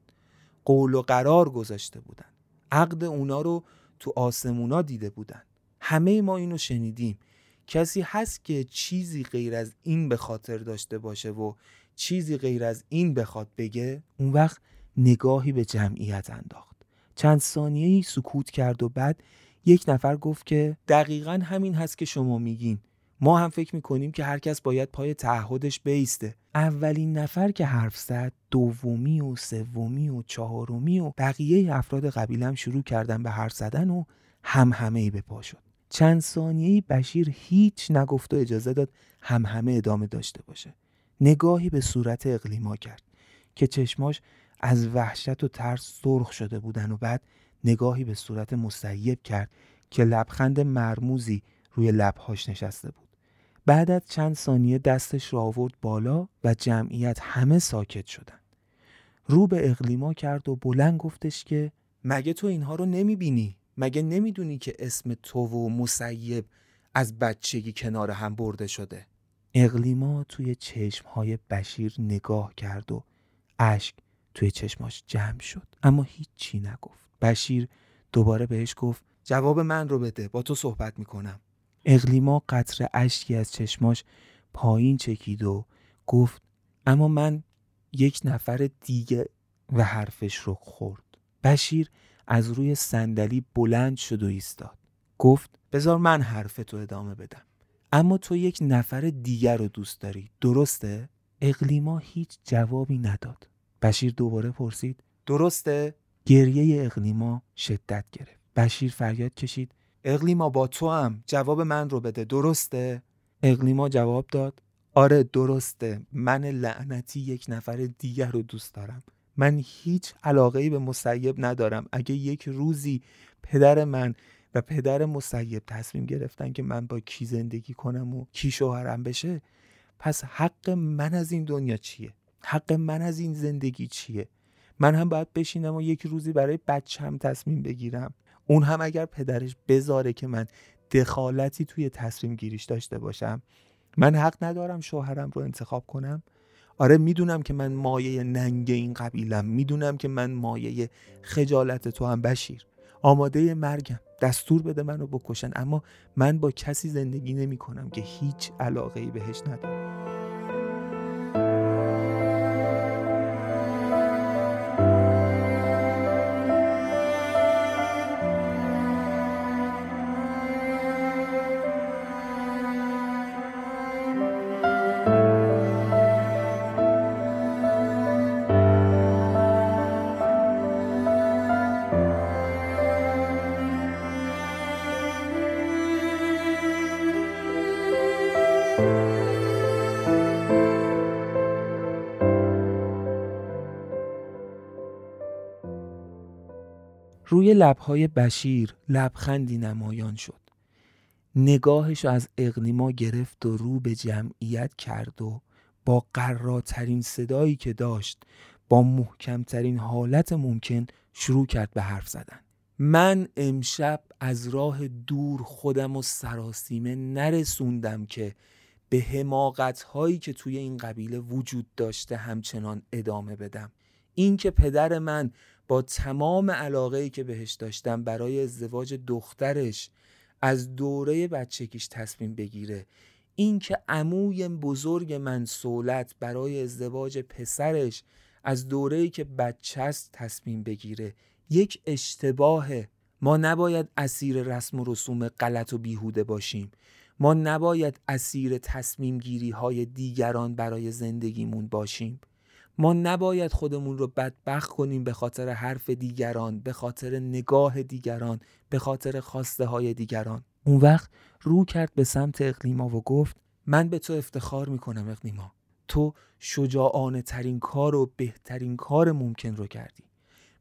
قول و قرار گذاشته بودن. عقد اونا رو تو آسمونا دیده بودن. همه ما اینو شنیدیم. کسی هست که چیزی غیر از این به خاطر داشته باشه و چیزی غیر از این بخواد بگه اون وقت نگاهی به جمعیت انداخت. چند ثانیه ای سکوت کرد و بعد یک نفر گفت که دقیقا همین هست که شما میگین. ما هم فکر می‌کنیم که هر کس باید پای تعهدش بیسته. اولین نفر که حرف زد دومی و سومی و چهارمی و بقیه افراد قبیلم شروع کردن به حرف زدن و هم همه ای به پا شد. چند ثانیه‌ای بشیر هیچ نگفت و اجازه داد هم همه ادامه داشته باشه. نگاهی به صورت اقلیما کرد که چشماش از وحشت و ترس سرخ شده بودن و بعد نگاهی به صورت مسیب کرد که لبخند مرموزی روی لبهاش نشسته بود. بعد از چند ثانیه دستش را آورد بالا و جمعیت همه ساکت شدن. رو به اقلیما کرد و بلند گفتش که مگه تو اینها رو نمی‌بینی؟ مگه نمی‌دونی که اسم تو و مسیب از بچگی کنار هم برده شده؟ اقلیما توی چشمهای بشیر نگاه کرد و اشک توی چشماش جمع شد اما هیچی نگفت. بشیر دوباره بهش گفت جواب من رو بده با تو صحبت می‌کنم. اقلیما قطر اشکی از چشماش پایین چکید و گفت اما من یک نفر دیگه و حرفش رو خورد. بشیر از روی صندلی بلند شد و ایستاد. گفت بذار من حرف تو ادامه بدم. اما تو یک نفر دیگر رو دوست داری. درسته؟ اقلیما هیچ جوابی نداد. بشیر دوباره پرسید درسته؟ گریه اقلیما شدت گرفت. بشیر فریاد کشید اقلیما با تو هم جواب من رو بده. درسته؟ اقلیما جواب داد آره درسته. من لعنتی یک نفر دیگر رو دوست دارم. من هیچ علاقه ای به مسیب ندارم. اگه یک روزی پدر من و پدر مسیب تصمیم گرفتن که من با کی زندگی کنم و کی شوهرم بشه پس حق من از این دنیا چیه؟ حق من از این زندگی چیه؟ من هم باید بشینم و یک روزی برای بچم تصمیم بگیرم. اون هم اگر پدرش بذاره که من دخالتی توی تصمیم گیریش داشته باشم من حق ندارم شوهرم رو انتخاب کنم؟ آره می‌دونم که من مایه ننگ این قبیلم می‌دونم که من مایه خجالت تو هم بشیر. آماده مرگم. دستور بده منو بکشن. اما من با کسی زندگی نمی کنم که هیچ علاقه ای بهش ندارم. روی لبهای بشیر لبخندی نمایان شد. نگاهش از اقلیما گرفت و رو به جمعیت کرد و با قراترین صدایی که داشت با محکمترین حالت ممکن شروع کرد به حرف زدن. من امشب از راه دور خودم و سراسیمه نرسوندم که به حماقت هایی که توی این قبیله وجود داشته همچنان ادامه بدم. این که پدر من با تمام علاقه که بهش داشتم برای ازدواج دخترش از دوره بچگیش تصمیم بگیره. اینکه عموی بزرگ من سولت برای ازدواج پسرش از دوره‌ای که بچه است تصمیم بگیره یک اشتباهه ما نباید اسیر رسم و رسوم غلط و بیهوده باشیم. ما نباید اسیر تصمیم گیری های دیگران برای زندگیمون باشیم. ما نباید خودمون رو بدبخت کنیم به خاطر حرف دیگران به خاطر نگاه دیگران به خاطر خواسته های دیگران. اون وقت رو کرد به سمت اقلیما و گفت من به تو افتخار می‌کنم اقلیما. تو شجاعانه ترین کار و بهترین کار ممکن رو کردی.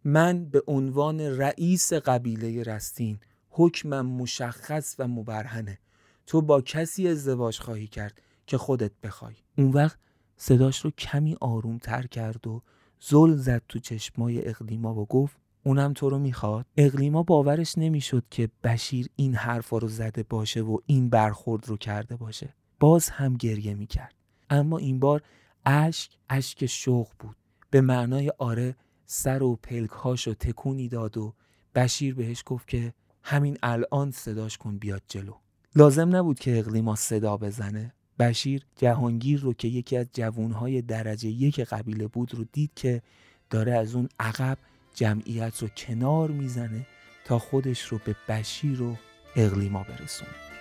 من به عنوان رئیس قبیله رستین حکمم مشخص و مبرهنه. تو با کسی ازدواج خواهی کرد که خودت بخوای. اون وقت صداش رو کمی آروم تر کرد و زل زد تو چشمای اقلیما و گفت اونم تو رو می‌خواد؟ اقلیما باورش نمی‌شد که بشیر این حرفا رو زده باشه و این برخورد رو کرده باشه. باز هم گریه می‌کرد. اما این بار اشک اشک شوق بود. به معنای آره سر و پلکهاش رو تکونی داد و بشیر بهش گفت که همین الان صداش کن بیاد جلو. لازم نبود که اقلیما صدا بزنه. بشیر جهانگیر رو که یکی از جوانهای درجه یک قبیله بود رو دید که داره از اون عقب جمعیت رو کنار می‌زنه تا خودش رو به بشیر و اقلیما برسونه.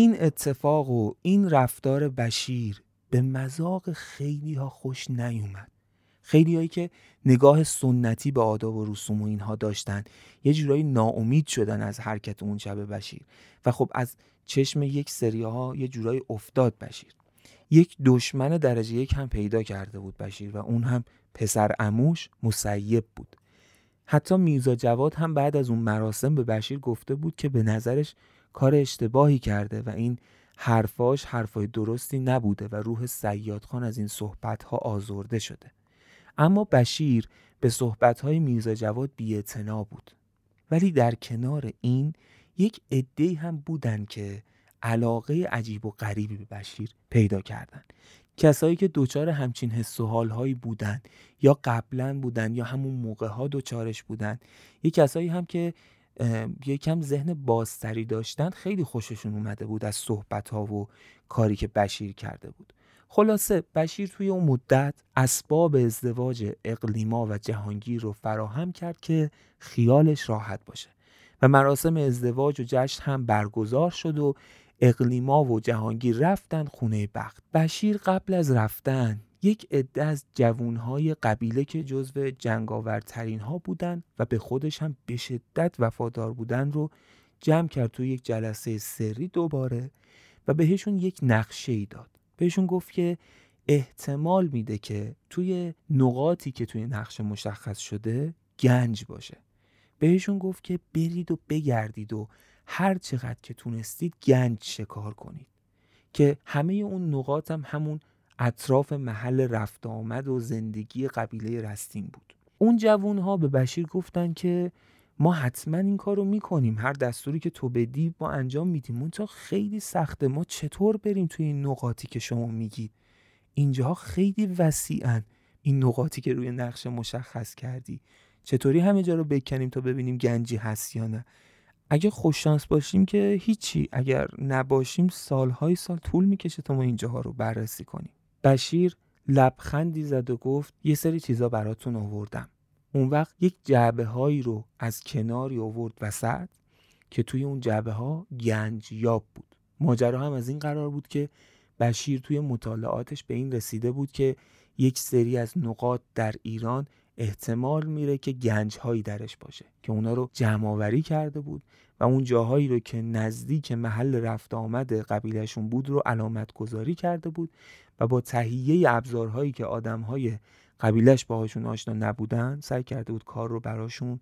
این اتفاق و این رفتار بشیر به مذاق خیلی ها خوش نیومد. خیلی هایی که نگاه سنتی به آداب و رسوم و اینها داشتن یه جورایی ناامید شدن از حرکت اون شب بشیر. و خب از چشم یک سری ها یه جورایی افتاد بشیر. یک دشمن درجه یک هم پیدا کرده بود بشیر و اون هم پسر اموش مسیب بود. حتی میرزا جواد هم بعد از اون مراسم به بشیر گفته بود که به نظرش کار اشتباهی کرده و این حرفاش حرفای درستی نبوده و روح سیاد خان از این صحبتها آزرده شده. اما بشیر به صحبتهای میرزا جواد بی‌اعتنا بود. ولی در کنار این یک عده هم بودن که علاقه عجیب و غریبی به بشیر پیدا کردن. کسایی که دوچار همچین حس و حالهایی بودن یا قبلا بودن یا همون موقع ها دوچارش بودن یه کسایی هم که یکم ذهن بازتری داشتن خیلی خوششون اومده بود از صحبت ها و کاری که بشیر کرده بود. خلاصه بشیر توی اون مدت اسباب ازدواج اقلیما و جهانگیر رو فراهم کرد که خیالش راحت باشه و مراسم ازدواج و جشن هم برگزار شد و اقلیما و جهانگیر رفتن خونه بخت. بشیر قبل از رفتن یک عده از جوونهای قبیله که جزو جنگاورترین ها بودن و به خودش هم به شدت وفادار بودن رو جمع کرد توی یک جلسه سری دوباره و بهشون یک نقشه ای داد. بهشون گفت که احتمال میده که توی نقاطی که توی نقشه مشخص شده گنج باشه. بهشون گفت که برید و بگردید و هر چقدر که تونستید گنج شکار کنید. که همه اون نقاط هم همون اطراف محل رفت آمد و زندگی قبیله رستین بود. اون جوون ها به بشیر گفتن که ما حتما این کار رو می‌کنیم هر دستوری که تو بدی ما انجام میدیم. تا خیلی سخته ما چطور بریم توی این نقاطی که شما میگید اینجاها خیلی وسیعن این نقاطی که روی نقشه مشخص کردی. چطوری همه جا رو بکنیم تا ببینیم گنجی هست یا نه؟ اگه خوششانس باشیم که هیچی اگر نباشیم سالهای سال طول می‌کشه تا ما اینجاها رو بررسی کنیم. بشیر لبخندی زد و گفت یه سری چیزا براتون آوردم. اون وقت یک جعبه هایی رو از کناری آورد وسط که توی اون جعبه ها گنج یاب بود. ماجرا هم از این قرار بود که بشیر توی مطالعاتش به این رسیده بود که یک سری از نقاط در ایران احتمال میره که گنج هایی درش باشه که اونا رو جمع کرده بود و اون جاهایی رو که نزدیک محل رفت آمد قبیلشون بود رو علامت گذاری کرده بود و با تهیه ابزارهایی که آدمهای قبیلش باهاشون آشنا نبودن سعی کرده بود کار رو براشون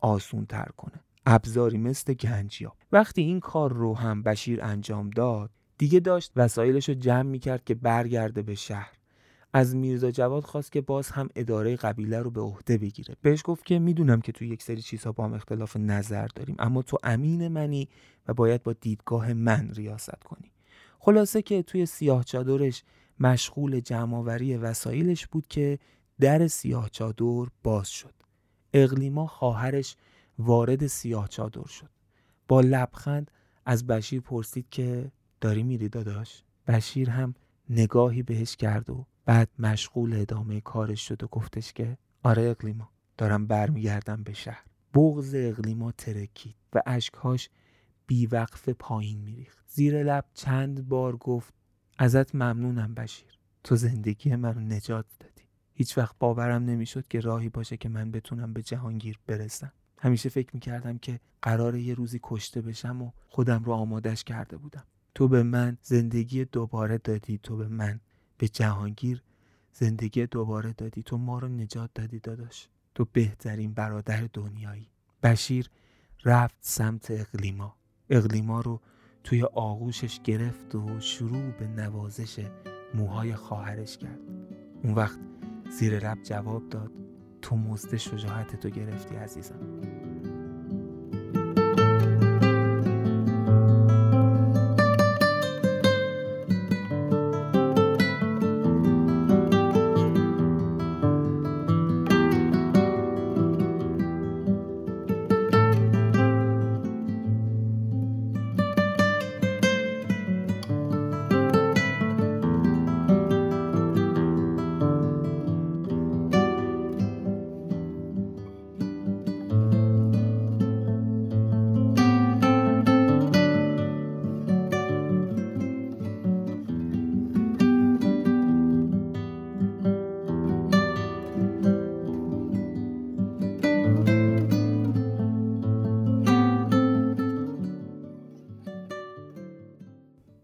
آسون تر کنه. ابزاری مثل گنجیاب وقتی این کار رو هم بشیر انجام داد دیگه داشت وسایلش رو جمع می‌کرد که برگرده به شهر. از میرزا جواد خواست که باز هم اداره قبیله رو به عهده بگیره. بهش گفت که می‌دونم که تو یک سری چیزها با هم اختلاف نظر داریم اما تو امین منی و باید با دیدگاه من ریاست کنی. خلاصه که توی سیاه چادرش مشغول جمعآوری وسایلش بود که در سیاه چادر باز شد. اقلیما خواهرش وارد سیاه چادر شد. با لبخند از بشیر پرسید که داری میری داداش؟ بشیر هم نگاهی بهش کرد و بعد مشغول ادامه کارش شد و گفتش که آره اقلیما دارم برمیگردم به شهر. بغز اقلیما ترکید و اشکهاش بیوقف پایین میریخت. زیر لب چند بار گفت ازت ممنونم بشیر. تو زندگی من رو نجات دادی. هیچ وقت باورم نمی‌شد که راهی باشه که من بتونم به جهانگیر برسم. همیشه فکر می‌کردم که قرار یه روزی کشته بشم و خودم رو آمادش کرده بودم. تو به من زندگی دوباره دادی تو به من به جهانگیر زندگی دوباره دادی. تو ما رو نجات دادی داداش. تو بهترین برادر دنیایی. بشیر رفت سمت اقلیما. اقلیما رو توی آغوشش گرفت و شروع به نوازش موهای خواهرش کرد. اون وقت زیر لب جواب داد. تو مزد شجاعت تو گرفتی عزیزم.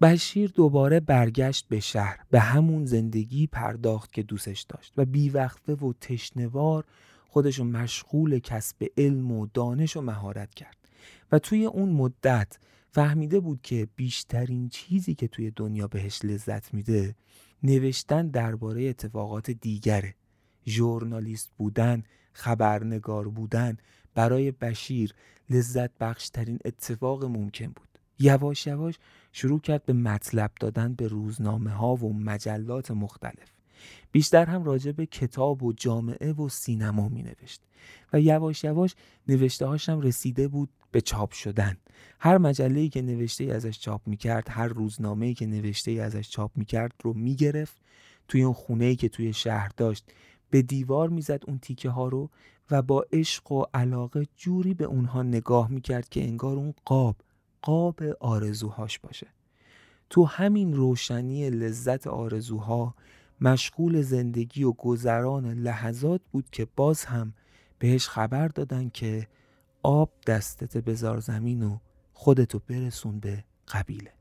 بشیر دوباره برگشت به شهر به همون زندگی پرداخت که دوستش داشت و بیوقفه و تشنوار خودشو مشغول کسب علم و دانش و مهارت کرد و توی اون مدت فهمیده بود که بیشترین چیزی که توی دنیا بهش لذت میده نوشتن درباره اتفاقات دیگره. ژورنالیست بودن خبرنگار بودن برای بشیر لذت بخشترین اتفاق ممکن بود. یواش یواش شروع کرد به مطلب دادن به روزنامه ها و مجلات مختلف. بیشتر هم راجع به کتاب و جامعه و سینما می نوشت و یواش یواش نوشته هاشم رسیده بود به چاپ شدن. هر مجله که نوشته ای ازش چاپ می کرد هر روزنامه که نوشته ای ازش چاپ می کرد رو می گرفت توی اون خونه ای که توی شهر داشت. به دیوار می‌زد اون تیکه ها رو و با عشق و علاقه جوری به اونها نگاه می‌کرد که انگار اون قاب قاب آرزوهاش باشه. تو همین روشنی لذت آرزوها مشغول زندگی و گذران لحظات بود که باز هم بهش خبر دادن که آب دستت بذار زمین و خودتو برسون به قبیله.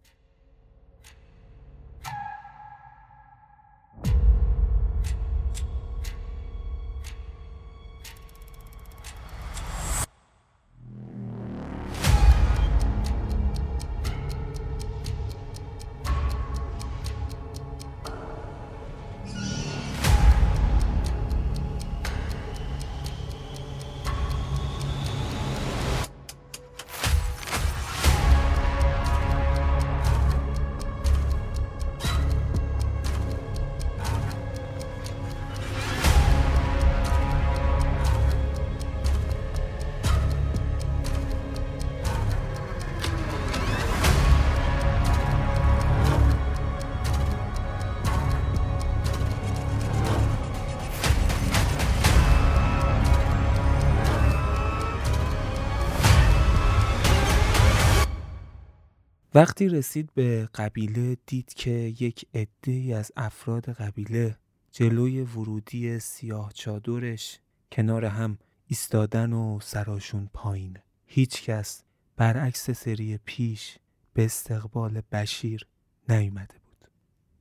وقتی رسید به قبیله دید که یک عده از افراد قبیله جلوی ورودی سیاه چادرش کنار هم ایستادن و سراشون پایین. هیچ کس برعکس سری پیش به استقبال بشیر نیومده بود.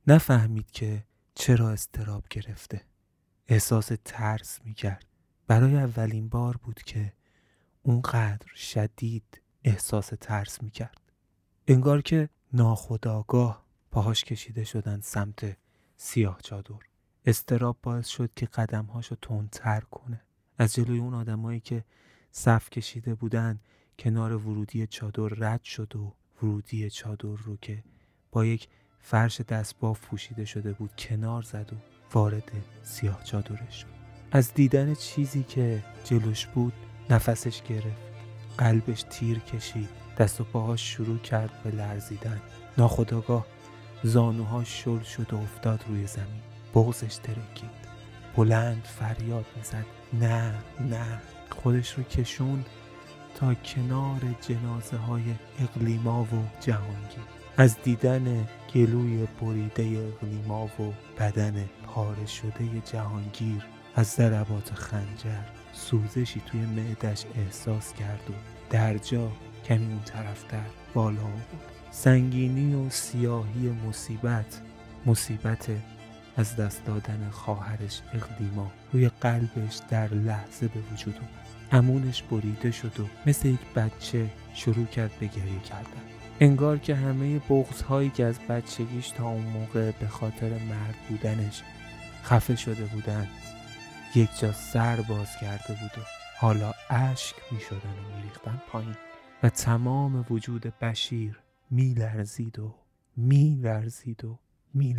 نفهمید که چرا استراب گرفته. احساس ترس می‌کرد. برای اولین بار بود که اونقدر شدید احساس ترس می‌کرد. انگار که ناخداگاه پاهاش کشیده شدن سمت سیاه چادر. استراب باعث شد که قدمهاشو تندتر کنه. از جلوی اون آدمایی که صف کشیده بودن کنار ورودی چادر رد شد و ورودی چادر رو که با یک فرش دستباف پوشیده شده بود کنار زد و وارد سیاه چادرش شد. از دیدن چیزی که جلوش بود نفسش گرفت. قلبش تیر کشید. دست و پاهاش شروع کرد به لرزیدن. ناخداگاه زانوهاش شل شد و افتاد روی زمین. بغزش ترکید. بلند فریاد می‌زد. نه نه. خودش رو کشوند تا کنار جنازه های اقلیما و جهانگیر. از دیدن گلوی بریده اقلیما و بدن پاره شده جهانگیر از ضربات خنجر سوزشی توی معدش احساس کرد و در جا کمی اون طرفتر بالا بود سنگینی و سیاهی مصیبت مصیبت از دست دادن خواهرش اقدیما روی قلبش در لحظه به وجود اومد. امونش بریده شد و مثل یک بچه شروع کرد به گریه کردن. انگار که همه بغض هایی که از بچگیش تا اون موقع به خاطر مرد بودنش خفه شده بودن یک جا سر باز کرده بود و حالا اشک می شدن و می پایین. و تمام وجود بشیر می لرزید و می لرزید و می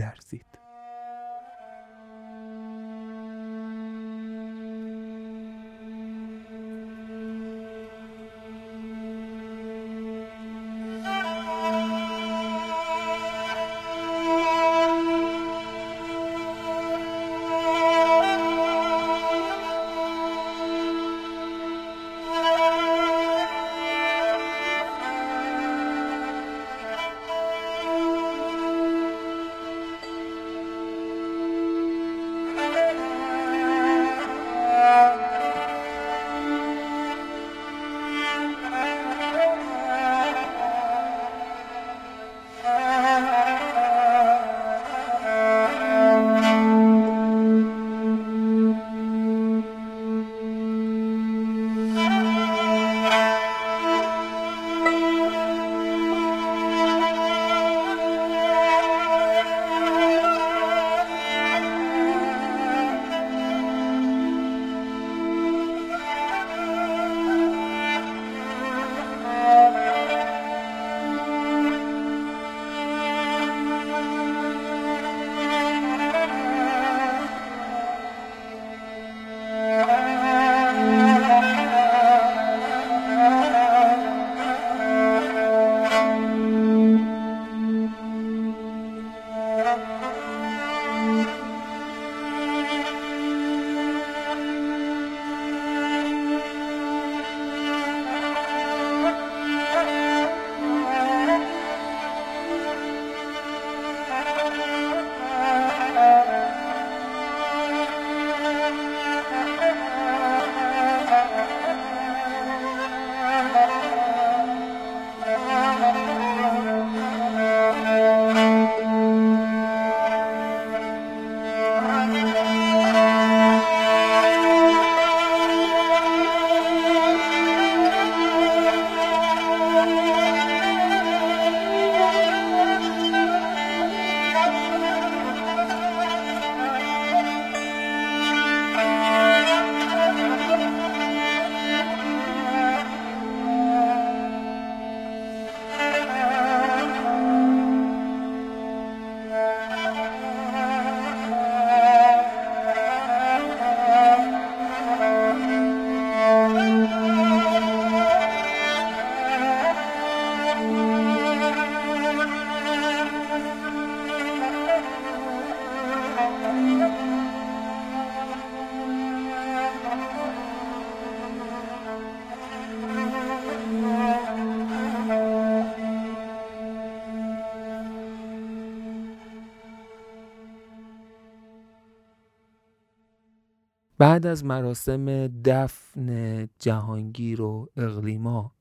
بعد از مراسم دفن جهانگیر و اقلیما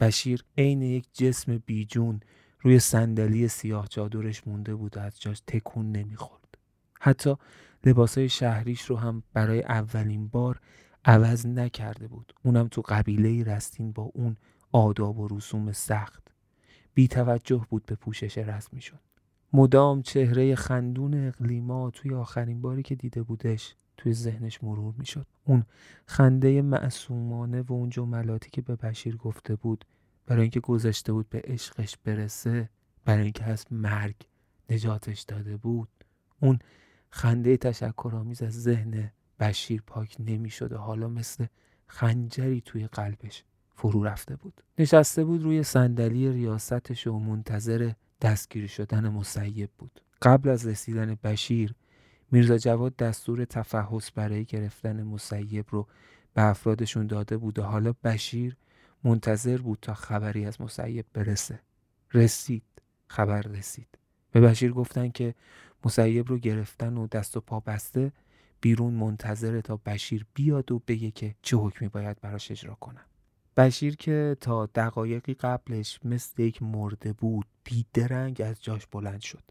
بشیر عین یک جسم بیجون روی صندلی سیاه چادرش مونده بود و از جاش تکون نمی‌خورد. حتی لباسای شهریش رو هم برای اولین بار عوض نکرده بود. اونم تو قبیله رستین با اون آداب و رسوم سخت. بی توجه بود به پوشش رسمیشون مدام چهره خندون اقلیما توی آخرین باری که دیده بودش توی ذهنش مرور می‌شد. اون خنده معصومانه و اون جملاتی که به بشیر گفته بود برای اینکه گذشته بود به عشقش برسه برای اینکه از مرگ نجاتش داده بود. اون خنده تشکرآمیز از ذهن بشیر پاک نمی‌شد و حالا مثل خنجری توی قلبش فرو رفته بود. نشسته بود روی صندلی ریاستش و منتظر دستگیر شدن مسیب بود. قبل از رسیدن بشیر میرزا جواد دستور تفحص برای گرفتن مسیب رو به افرادشون داده بود و حالا بشیر منتظر بود تا خبری از مسیب برسه. رسید. خبر رسید. به بشیر گفتن که مسیب رو گرفتن و دست و پا بسته بیرون منتظره تا بشیر بیاد و بگه که چه حکمی باید براش اجرا کنن بشیر که تا دقایقی قبلش مثل یک مرده بود بیدرنگ از جاش بلند شد.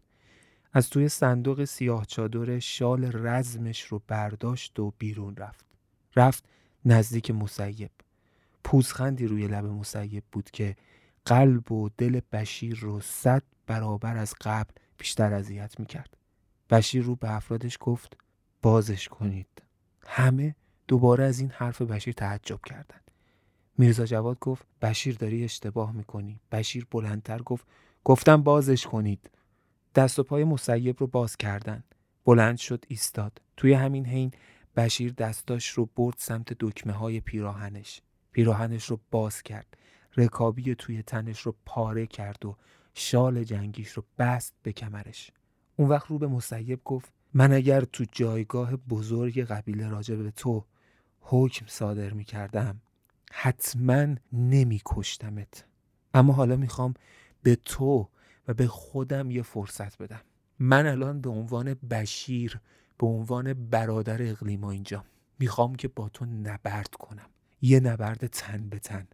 از توی صندوق سیاه چادر شال رزمش رو برداشت و بیرون رفت. رفت نزدیک مسیب. پوزخندی روی لب مسیب بود که قلب و دل بشیر رو صد برابر از قبل بیشتر اذیت می‌کرد. بشیر رو به افرادش گفت بازش کنید. همه دوباره از این حرف بشیر تعجب کردند. میرزا جواد گفت بشیر داری اشتباه می‌کنی. بشیر بلندتر گفت گفتم بازش کنید. دست و پای مسیب رو باز کردن. بلند شد ایستاد. توی همین حین بشیر دستاش رو برد سمت دکمه های پیراهنش. پیراهنش رو باز کرد. رکابی توی تنش رو پاره کرد و شال جنگیش رو بست به کمرش. اون وقت رو به مسیب گفت من اگر تو جایگاه بزرگ قبیله راجع به تو حکم صادر می کردم حتما نمی کشتمت اما حالا می‌خوام به تو و به خودم یه فرصت بدم. من الان به عنوان بشیر به عنوان برادر اقلیما اینجا می‌خوام که با تو نبرد کنم. یه نبرد تن به تن.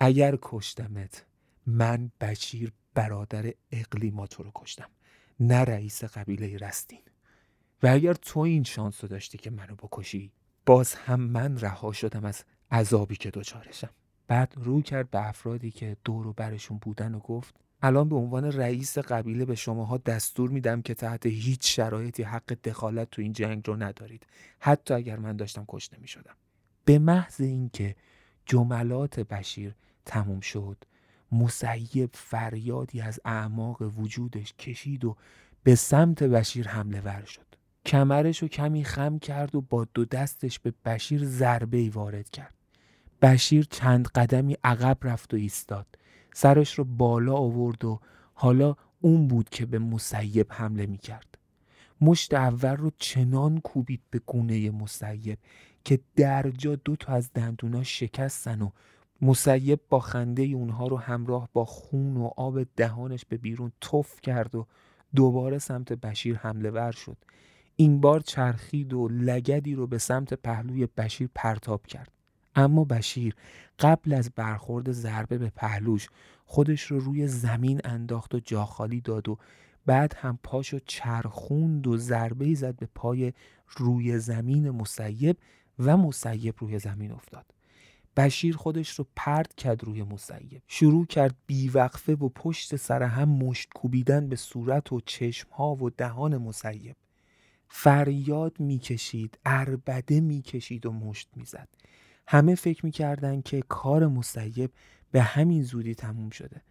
اگر کشتمت من بشیر برادر اقلیما تو رو کشتم. نه رئیس قبیله رستین. و اگر تو این شانس رو داشتی که منو بکشی باز هم من رها شدم از عذابی که دوچارشم. بعد رو کرد به افرادی که دور و برشون بودن و گفت الان به عنوان رئیس قبیله به شماها دستور میدم که تحت هیچ شرایطی حق دخالت تو این جنگ رو ندارید. حتی اگر من داشتم کشته می شدم به محض اینکه جملات بشیر تموم شد مسیب فریادی از اعماق وجودش کشید و به سمت بشیر حمله ور شد. کمرش رو کمی خم کرد و با دو دستش به بشیر ضربه ای وارد کرد. بشیر چند قدمی عقب رفت و ایستاد. سرش رو بالا آورد و حالا اون بود که به مسیب حمله می کرد مشت اول رو چنان کوبید به گونه مسیب که در جا دو تا از دندونا شکستن و مسیب با خنده اونها رو همراه با خون و آب دهانش به بیرون تف کرد و دوباره سمت بشیر حمله ور شد. این بار چرخید و لگدی رو به سمت پهلوی بشیر پرتاب کرد. اما بشیر قبل از برخورد ضربه به پهلوش خودش رو روی زمین انداخت و جاخالی داد و بعد هم پاشو چرخوند و ضربه زد به پای روی زمین مسیب و مسیب روی زمین افتاد. بشیر خودش رو پرد کرد روی مسیب شروع کرد بیوقفه و پشت سر هم مشت کوبیدن به صورت و چشمها و دهان مسیب فریاد می‌کشید اربده می‌کشید و مشت می‌زد. همه فکر می‌کردن که کار مسیب به همین زودی تموم شده.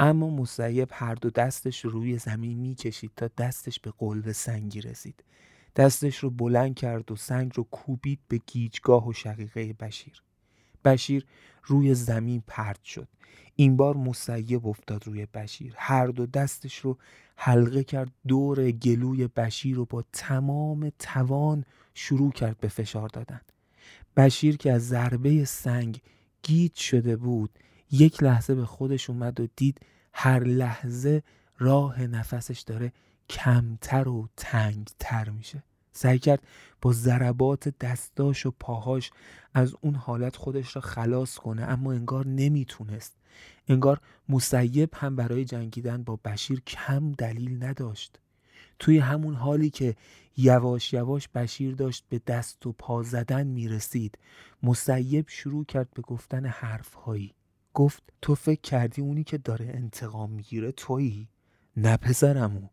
اما مسیب هر دو دستش روی زمین می‌کشید تا دستش به قلب سنگی رسید. دستش رو بلند کرد و سنگ رو کوبید به گیجگاه و شقیقه بشیر. بشیر روی زمین پرد شد. این بار مسیب افتاد روی بشیر. هر دو دستش رو حلقه کرد دور گلوی بشیر و با تمام توان شروع کرد به فشار دادن. بشیر که از ضربه سنگ گیج شده بود یک لحظه به خودش اومد و دید هر لحظه راه نفسش داره کمتر و تنگتر میشه. سعی کرد با ضربات دستاش و پاهاش از اون حالت خودش را خلاص کنه اما انگار نمی‌تونست. انگار مسیب هم برای جنگیدن با بشیر کم دلیل نداشت. توی همون حالی که یواش یواش بشیر داشت به دست و پا زدن می‌رسید مسیب شروع کرد به گفتن حرفهایی. گفت تو فکر کردی اونی که داره انتقام می‌گیره تویی؟ نه پسرمو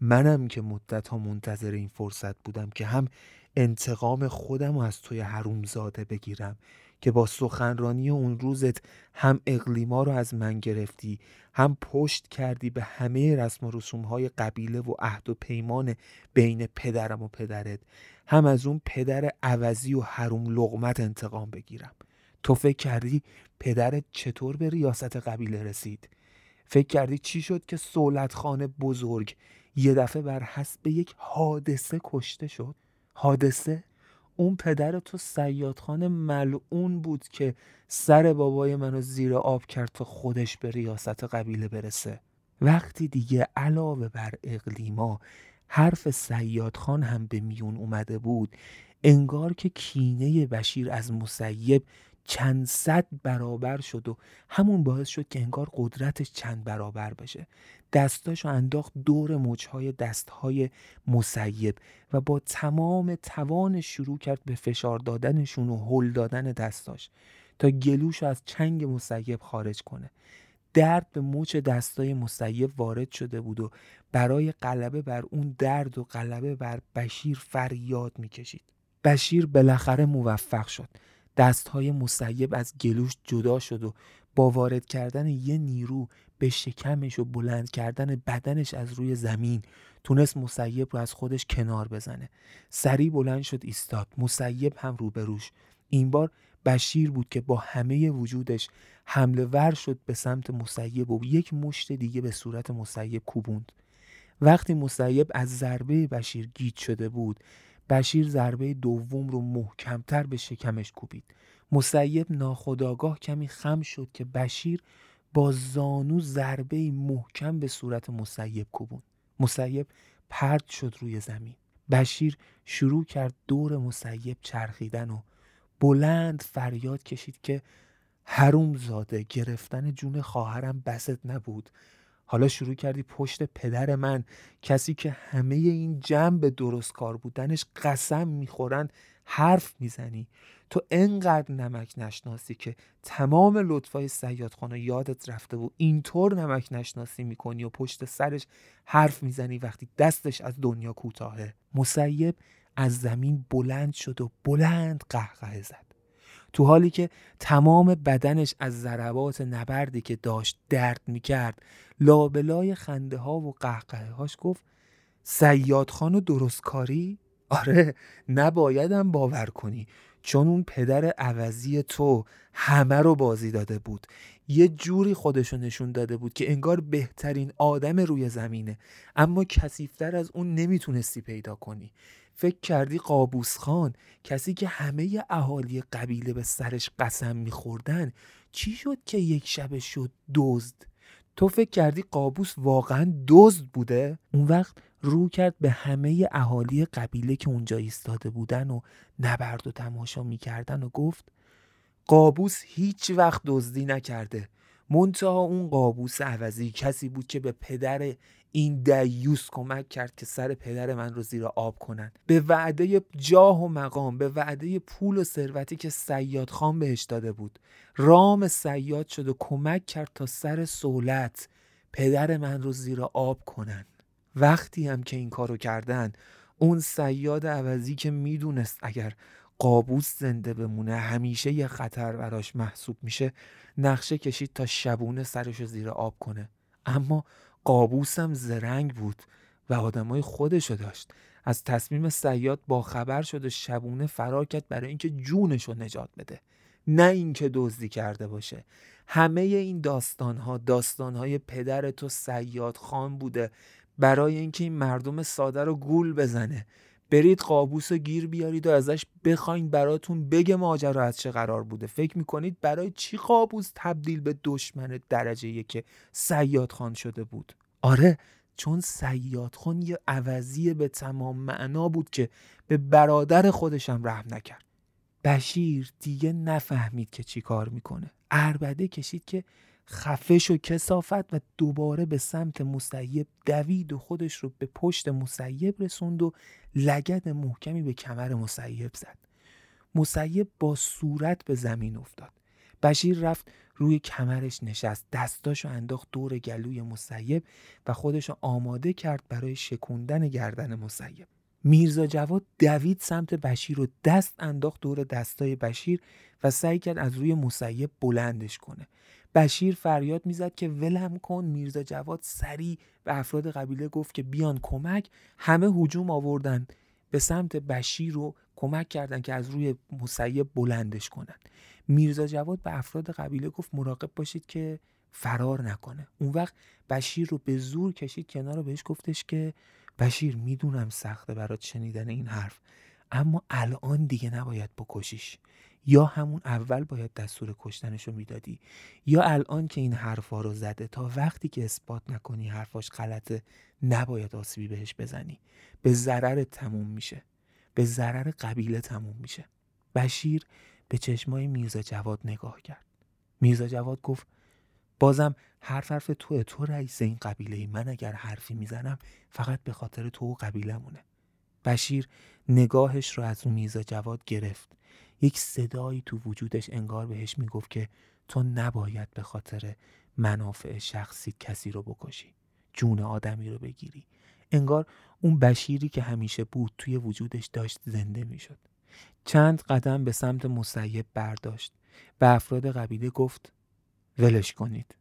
منم که مدت ها منتظر این فرصت بودم که هم انتقام خودم از توی حرومزاده بگیرم. که با سخنرانی اون روزت هم اقلیما رو از من گرفتی هم پشت کردی به همه رسم و رسوم های قبیله و عهد و پیمان بین پدرم و پدرت هم از اون پدر عوضی و حروم لغمت انتقام بگیرم. تو فکر کردی پدرت چطور به ریاست قبیله رسید؟ فکر کردی چی شد که سولت خانه بزرگ یه دفعه بر حسب یک حادثه کشته شد؟ حادثه؟ اون پدر تو سیادخان ملعون بود که سر بابای منو زیر آب کرد تا خودش به ریاست قبیله برسه. وقتی دیگه علاوه بر اقلیما حرف سیادخان هم به میون اومده بود انگار که کینه بشیر از مسیب چند صد برابر شد و همون باعث شد که انگار قدرتش چند برابر بشه. دستاشو انداخت دور مچهای دستهای مسیب و با تمام توان شروع کرد به فشار دادنشون و هل دادن دستاش تا گلوش از چنگ مسیب خارج کنه. درد به مچ دستای مسیب وارد شده بود و برای غلبه بر اون درد و غلبه بر بشیر فریاد می‌کشید. بشیر بالاخره موفق شد. دستهای مسیب از گلوش جدا شد و با وارد کردن یه نیرو به شکمش و بلند کردن بدنش از روی زمین تونست مسیب رو از خودش کنار بزنه. سریع بلند شد ایستاد. مسیب هم روبروش. این بار بشیر بود که با همه وجودش حمله ور شد به سمت مسیب و یک مشت دیگه به صورت مسیب کوبوند. وقتی مسیب از ضربه بشیر گیت شده بود بشیر ضربه دوم رو محکمتر به شکمش کوبید. مسیب ناخداگاه کمی خم شد که بشیر با زانو ضربه محکم به صورت مسیب کوبون. مسیب پرد شد روی زمین. بشیر شروع کرد دور مسیب چرخیدن و بلند فریاد کشید که حروم زاده گرفتن جون خواهرم بست نبود. حالا شروع کردی پشت پدر من. کسی که همه این جمع به درست کار بودنش قسم می‌خورن حرف می‌زنی. تو انقدر نمک نشناسی که تمام لطفای سیادخانه یادت رفته و اینطور نمک نشناسی می‌کنی و پشت سرش حرف می‌زنی وقتی دستش از دنیا کوتاهه. مسیب از زمین بلند شد و بلند قهقه زد. تو حالی که تمام بدنش از ضربات نبردی که داشت درد می‌کرد لابلای خنده ها و قهقه هاش گفت سیاد خان و درستکاری؟ آره نبایدم باور کنی چون اون پدر عوضی تو همه رو بازی داده بود یه جوری خودشو نشون داده بود که انگار بهترین آدم روی زمینه اما کسیفتر از اون نمی‌تونستی پیدا کنی فکر کردی قابوس خان کسی که همه اهالی قبیله به سرش قسم میخوردن چی شد که یک شب شد دزد؟ تو فکر کردی قابوس واقعا دزد بوده؟ اون وقت رو کرد به همه اهالی قبیله که اونجا ایستاده بودن و نبرد و تماشا می‌کردن و گفت قابوس هیچ وقت دزدی نکرده. منتها اون قابوس عوضی کسی بود که به پدر این دیوس کمک کرد که سر پدر من رو زیر آب کنن. به وعده جاه و مقام به وعده پول و ثروتی که سیاد خان بهش داده بود. رام سیاد شد و کمک کرد تا سر سولت پدر من رو زیر آب کنن. وقتی هم که این کارو کردن اون سیاد عوضی که می‌دونست اگر قابوس زنده بمونه همیشه یه خطر براش محسوب میشه نقشه کشید تا شبونه سرشو زیر آب کنه. اما قابوسم زرنگ بود و آدمای خودشو داشت. از تصمیم سیاد با خبر شد و شبونه فرار کرد برای اینکه جونشو نجات بده. نه اینکه دزدی کرده باشه. همه این داستان ها داستان های پدر تو سیاد خان بوده برای اینکه این مردم ساده رو گول بزنه. برید قابوس رو گیر بیارید و ازش بخواین براتون بگه ماجرا از چه قرار بوده. فکر می‌کنید برای چی قابوس تبدیل به دشمن درجه که سیاد خان شده بود؟ آره چون سیاد خان یه عوضی به تمام معنا بود که به برادر خودشم رحم نکرد. بشیر دیگه نفهمید که چی کار می‌کنه. اربده کشید که خفش و کسافت و دوباره به سمت مسیب دوید و خودش رو به پشت مسیب رسوند و لگد محکمی به کمر مسیب زد. مسیب با صورت به زمین افتاد. بشیر رفت روی کمرش نشست دستاشو انداخت دور گلوی مسیب و خودشو آماده کرد برای شکوندن گردن مسیب میرزا جواد دوید سمت بشیر و دست انداخت دور دستای بشیر و سعی کرد از روی مسیب بلندش کنه. بشیر فریاد می‌زد که ولم کن. میرزا جواد سریع به افراد قبیله گفت که بیان کمک. همه هجوم آوردن. به سمت بشیر رو کمک کردن که از روی مسیب بلندش کنن. میرزا جواد به افراد قبیله گفت مراقب باشید که فرار نکنه. اون وقت بشیر رو به زور کشید. کنار رو بهش گفتش که بشیر می‌دونم سخته برات شنیدن این حرف اما الان دیگه نباید بکشیش. یا همون اول باید دستور کشتنشو می‌دادی؟ یا الان که این حرفا رو زده تا وقتی که اثبات نکنی حرفاش غلطه نباید آسیبی بهش بزنی. به ضرر تموم میشه. به ضرر قبیله تموم میشه. بشیر به چشمای میرزا جواد نگاه کرد. میرزا جواد گفت بازم حرف حرف توه تو رئیس این قبیله ای من اگر حرفی می‌زنم فقط به خاطر تو و قبیلمونه بشیر نگاهش رو از اون میرزا جواد گرفت. یک صدایی تو وجودش انگار بهش می‌گفت که تو نباید به خاطر منافع شخصی کسی رو بکشی جون آدمی رو بگیری. انگار اون بشیری که همیشه بود توی وجودش داشت زنده می‌شد. چند قدم به سمت مسیب برداشت. به افراد قبیله گفت ولش کنید.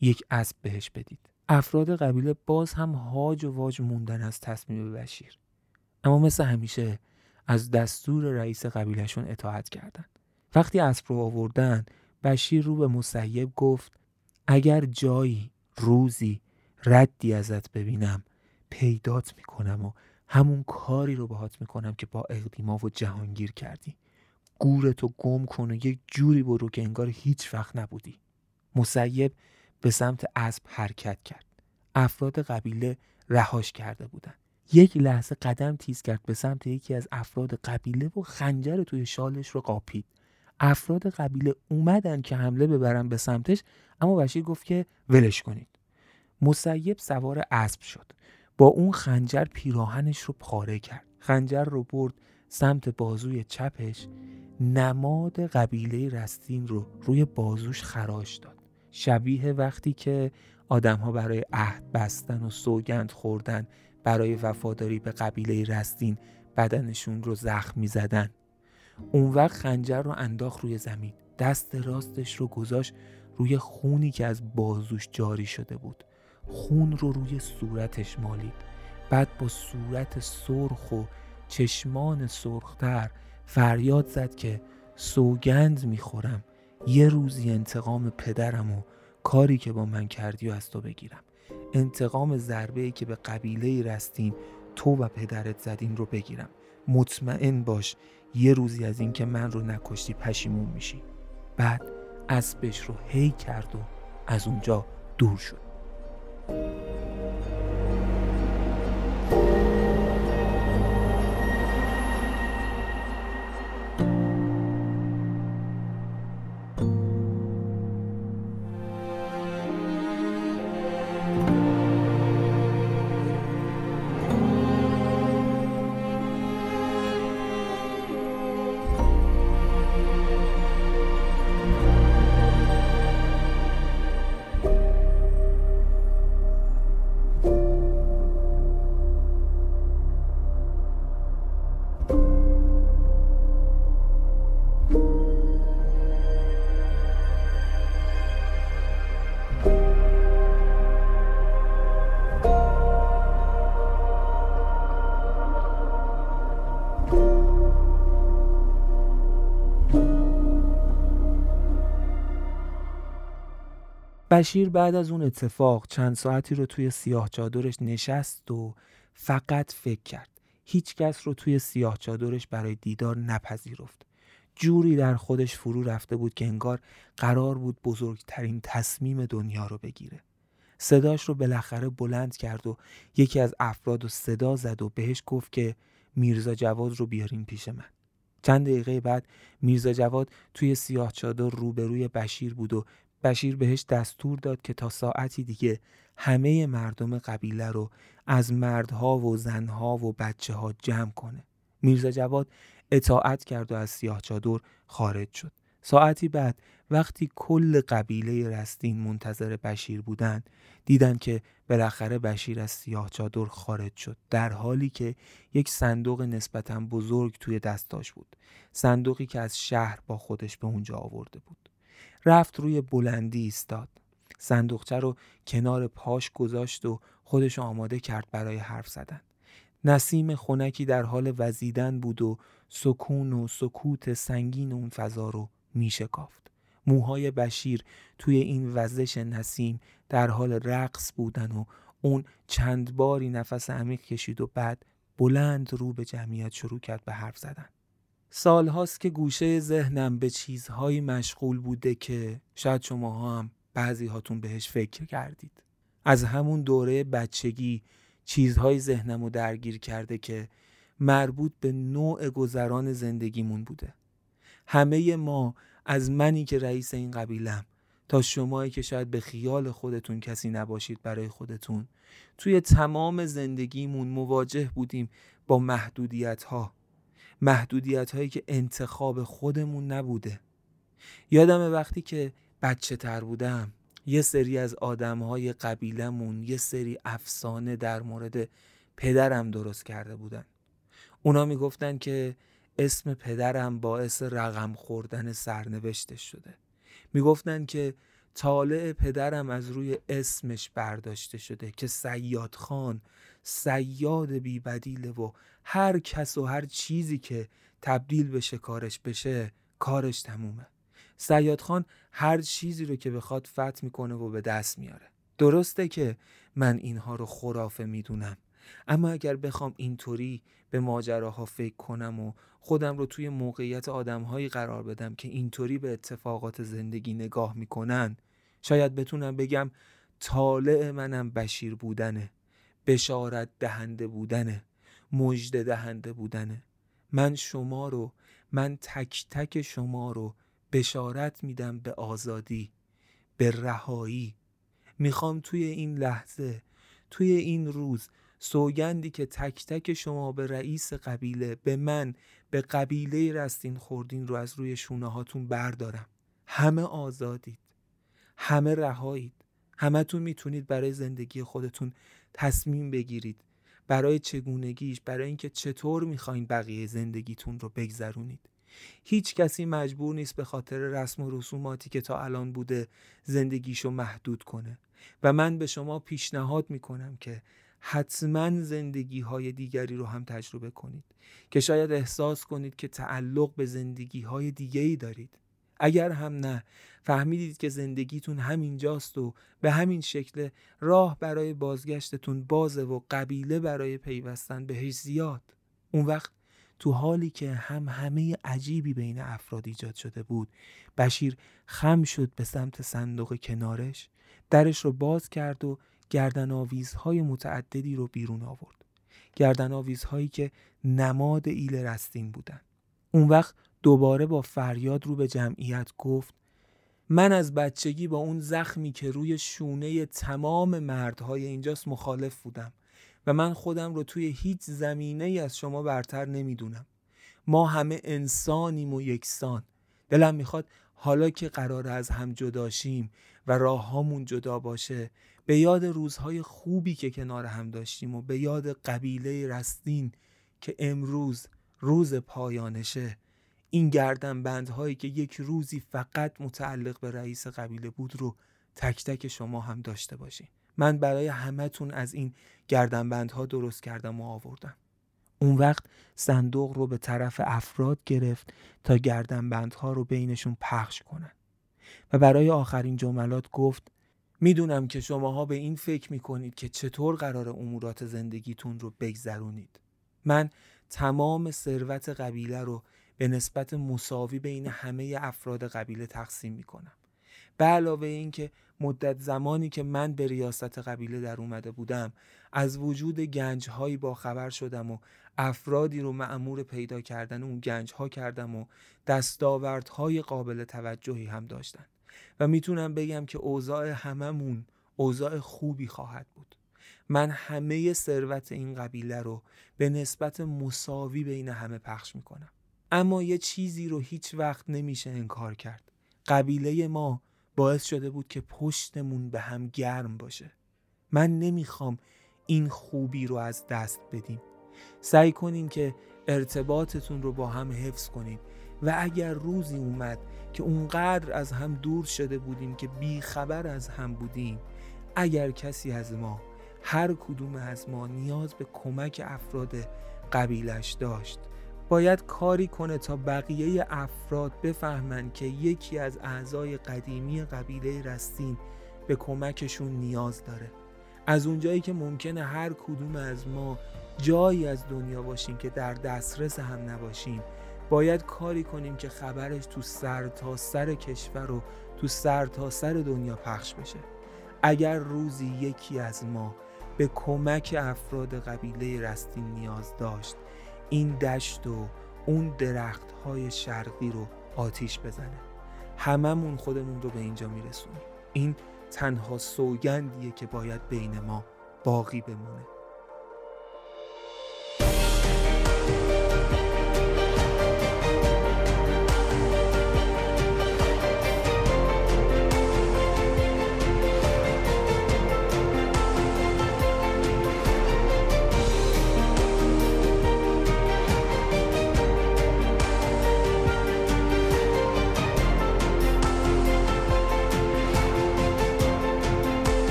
یک اسب بهش بدید. افراد قبیله باز هم هاج و واج موندن از تصمیم بشیر. اما مثل همیشه از دستور رئیس قبیلهشون اطاعت کردند. وقتی اسب رو آوردن بشیر رو به مسیب گفت اگر جایی روزی ردی ازت ببینم پیدات می‌کنم و همون کاری رو باهات می‌کنم که با اقدیما و جهانگیر کردی. گورتو گم کن و یک جوری برو که انگار هیچ وقت نبودی. مسیب به سمت اسب حرکت کرد. افراد قبیله رهاش کرده بودند یک لحظه قدم تیز کرد به سمت یکی از افراد قبیله و خنجر توی شالش رو قاپید. افراد قبیله اومدن که حمله ببرن به سمتش اما بشیر گفت که ولش کنید. مسیب سوار اسب شد. با اون خنجر پیراهنش رو پاره کرد. خنجر رو برد سمت بازوی چپش. نماد قبیله رستین رو روی بازوش خراش داد. شبیه وقتی که آدمها برای عهد بستن و سوگند خوردن برای وفاداری به قبیله رستین بدنشون رو زخم می زدن. اون وقت خنجر رو انداخت روی زمین. دست راستش رو گذاشت روی خونی که از بازوش جاری شده بود. خون رو روی صورتش مالید. بعد با صورت سرخ و چشمان سرختر فریاد زد که سوگند می‌خورم. یه روزی انتقام پدرم و کاری که با من کردی و از تو بگیرم. انتقام ضربه که به قبیله رستین تو و پدرت زدین رو بگیرم. مطمئن باش یه روزی از اینکه من رو نکشتی پشیمون میشی. بعد اسبش رو هی کرد و از اونجا دور شد. بشیر بعد از اون اتفاق چند ساعتی رو توی سیاه چادرش نشست و فقط فکر کرد. هیچ کس رو توی سیاه چادرش برای دیدار نپذیرفت. جوری در خودش فرو رفته بود که انگار قرار بود بزرگترین تصمیم دنیا رو بگیره. صداش رو بالاخره بلند کرد و یکی از افراد رو صدا زد و بهش گفت که میرزا جواد رو بیارین پیش من چند دقیقه بعد میرزا جواد توی سیاه چادر روبروی بشیر بود و بشیر بهش دستور داد که تا ساعتی دیگه همه مردم قبیله رو از مردها و زنها و بچه ها جمع کنه. میرزا جواد اطاعت کرد و از سیاه چادر خارج شد. ساعتی بعد وقتی کل قبیله رستین منتظر بشیر بودند دیدن که بالاخره بشیر از سیاه چادر خارج شد در حالی که یک صندوق نسبتا بزرگ توی دستاش بود صندوقی که از شهر با خودش به اونجا آورده بود رفت روی بلندی ایستاد. صندوقچه رو کنار پاش گذاشت و خودش آماده کرد برای حرف زدن. نسیم خونکی در حال وزیدن بود و سکون و سکوت سنگین اون فضا رو میشکافت موهای بشیر توی این وزش نسیم در حال رقص بودن و اون چند باری نفس عمیق کشید و بعد بلند رو به جمعیت شروع کرد به حرف زدن. سالهاست که گوشه ذهنم به چیزهایی مشغول بوده که شاید شما هم بعضی هاتون بهش فکر کردید. از همون دوره بچگی چیزهای ذهنم رو درگیر کرده که مربوط به نوع گذران زندگیمون بوده. همه ما از منی که رئیس این قبیلم تا شمایی که شاید به خیال خودتون کسی نباشید برای خودتون توی تمام زندگیمون مواجه بودیم با محدودیت ها محدودیت هایی که انتخاب خودمون نبوده. یادم وقتی که بچه تر بودم یه سری از آدم های قبیلمون یه سری افسانه در مورد پدرم درست کرده بودن. اونا می‌گفتن که اسم پدرم باعث رقم خوردن سرنوشتش شده. می‌گفتن که طالع پدرم از روی اسمش برداشته شده که سیاد خان سیاد بیبدیله و هر کس و هر چیزی که تبدیل بشه کارش بشه کارش تمومه. سیاد خان هر چیزی رو که بخواد فتح می‌کنه و به دست میاره. درسته که من اینها رو خرافه می‌دونم. اما اگر بخوام اینطوری به ماجراها فکر کنم و خودم رو توی موقعیت آدمهایی قرار بدم که اینطوری به اتفاقات زندگی نگاه می‌کنن شاید بتونم بگم طالع منم بشیر بودنه بشارت دهنده بودنه. مجد دهنده بودنه. من شما رو من تک تک شما رو بشارت میدم به آزادی به رهایی. می‌خوام توی این لحظه توی این روز سوگندی که تک تک شما به رئیس قبیله به من به قبیله رستین خوردین رو از روی شونه هاتون بردارم. همه آزادید. همه رهایید. همتون می‌تونید برای زندگی خودتون تصمیم بگیرید. برای چگونگیش برای اینکه چطور می‌خواین بقیه زندگیتون رو بگذرونید. هیچ کسی مجبور نیست به خاطر رسم و رسوماتی که تا الان بوده زندگیشو محدود کنه. و من به شما پیشنهاد می‌کنم که حتما زندگی های دیگری رو هم تجربه کنید. که شاید احساس کنید که تعلق به زندگی های دیگری دارید. اگر هم نه. فهمیدید که زندگیتون همینجاست و به همین شکل راه برای بازگشتتون بازه و قبیله برای پیوستن بهش زیاد. اون وقت تو حالی که هم همه عجیبی بین افراد ایجاد شده بود بشیر خم شد به سمت صندوق کنارش درش رو باز کرد و گردن آویزهای متعددی رو بیرون آورد. گردن آویزهایی که نماد ایل رستین بودن. اون وقت دوباره با فریاد رو به جمعیت گفت من از بچگی با اون زخمی که روی شونه تمام مردهای اینجاست مخالف بودم و من خودم رو توی هیچ زمینه ای از شما برتر نمی‌دونم. ما همه انسانیم و یکسان. دلم می‌خواد حالا که قرار از هم جداشیم و راههامون جدا باشه به یاد روزهای خوبی که کنار هم داشتیم و به یاد قبیله رستین که امروز روز پایانشه این گردن بندهایی که یک روزی فقط متعلق به رئیس قبیله بود رو تک تک شما هم داشته باشین. من برای همهتون از این گردنبندها درست کردم و آوردم. اون وقت صندوق رو به طرف افراد گرفت تا گردنبندها رو بینشون پخش کنن. و برای آخرین جملات گفت می‌دونم که شماها به این فکر می‌کنید که چطور قرار امورات زندگیتون رو بگذرونید. من تمام ثروت قبیله رو به نسبت مساوی بین همه افراد قبیله تقسیم می‌کنم. به علاوه اینکه مدت زمانی که من به ریاست قبیله در اومده بودم از وجود گنج هایی با خبر شدم و افرادی رو معمور پیدا کردن اون گنج ها کردم و دستاوردهای قابل توجهی هم داشتن. و می‌تونم بگم که اوضاع هممون اوضاع خوبی خواهد بود. من همه ثروت این قبیله رو به نسبت مساوی بین همه پخش می‌کنم. اما یه چیزی رو هیچ وقت نمیشه انکار کرد. قبیله ما باعث شده بود که پشتمون به هم گرم باشه. من نمی‌خوام این خوبی رو از دست بدیم. سعی کنین که ارتباطتون رو با هم حفظ کنید و اگر روزی اومد که اونقدر از هم دور شده بودیم که بی خبر از هم بودیم اگر کسی از ما هر کدوم از ما نیاز به کمک افراد قبیلش داشت باید کاری کنه تا بقیه افراد بفهمن که یکی از اعضای قدیمی قبیله رستین به کمکشون نیاز داره. از اونجایی که ممکنه هر کدوم از ما جایی از دنیا باشیم که در دسترس هم نباشیم باید کاری کنیم که خبرش تو سر تا سر کشور و تو سر تا سر دنیا پخش بشه. اگر روزی یکی از ما به کمک افراد قبیله رستین نیاز داشت این دشت و اون درخت های شرقی رو آتیش بزنه. هممون خودمون رو به اینجا میرسونیم. این تنها سوگندیه که باید بین ما باقی بمونه.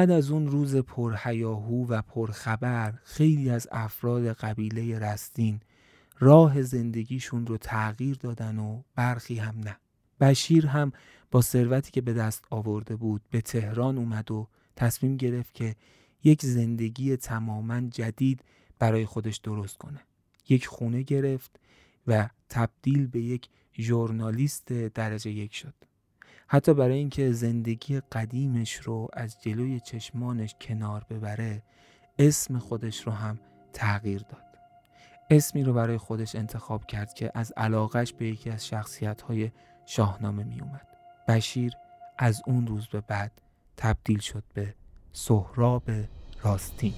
بعد از اون روز پرهیاهو و پرخبر خیلی از افراد قبیله رستین راه زندگیشون رو تغییر دادن و برخی هم نه. بشیر هم با ثروتی که به دست آورده بود به تهران اومد و تصمیم گرفت که یک زندگی تماما جدید برای خودش درست کنه. یک خونه گرفت و تبدیل به یک ژورنالیست درجه یک شد. حتی برای اینکه زندگی قدیمش رو از جلوی چشمانش کنار ببره اسم خودش رو هم تغییر داد. اسمی رو برای خودش انتخاب کرد که از علاقش به یکی از شخصیت های شاهنامه می اومد بشیر از اون روز به بعد تبدیل شد به سهراب راستین.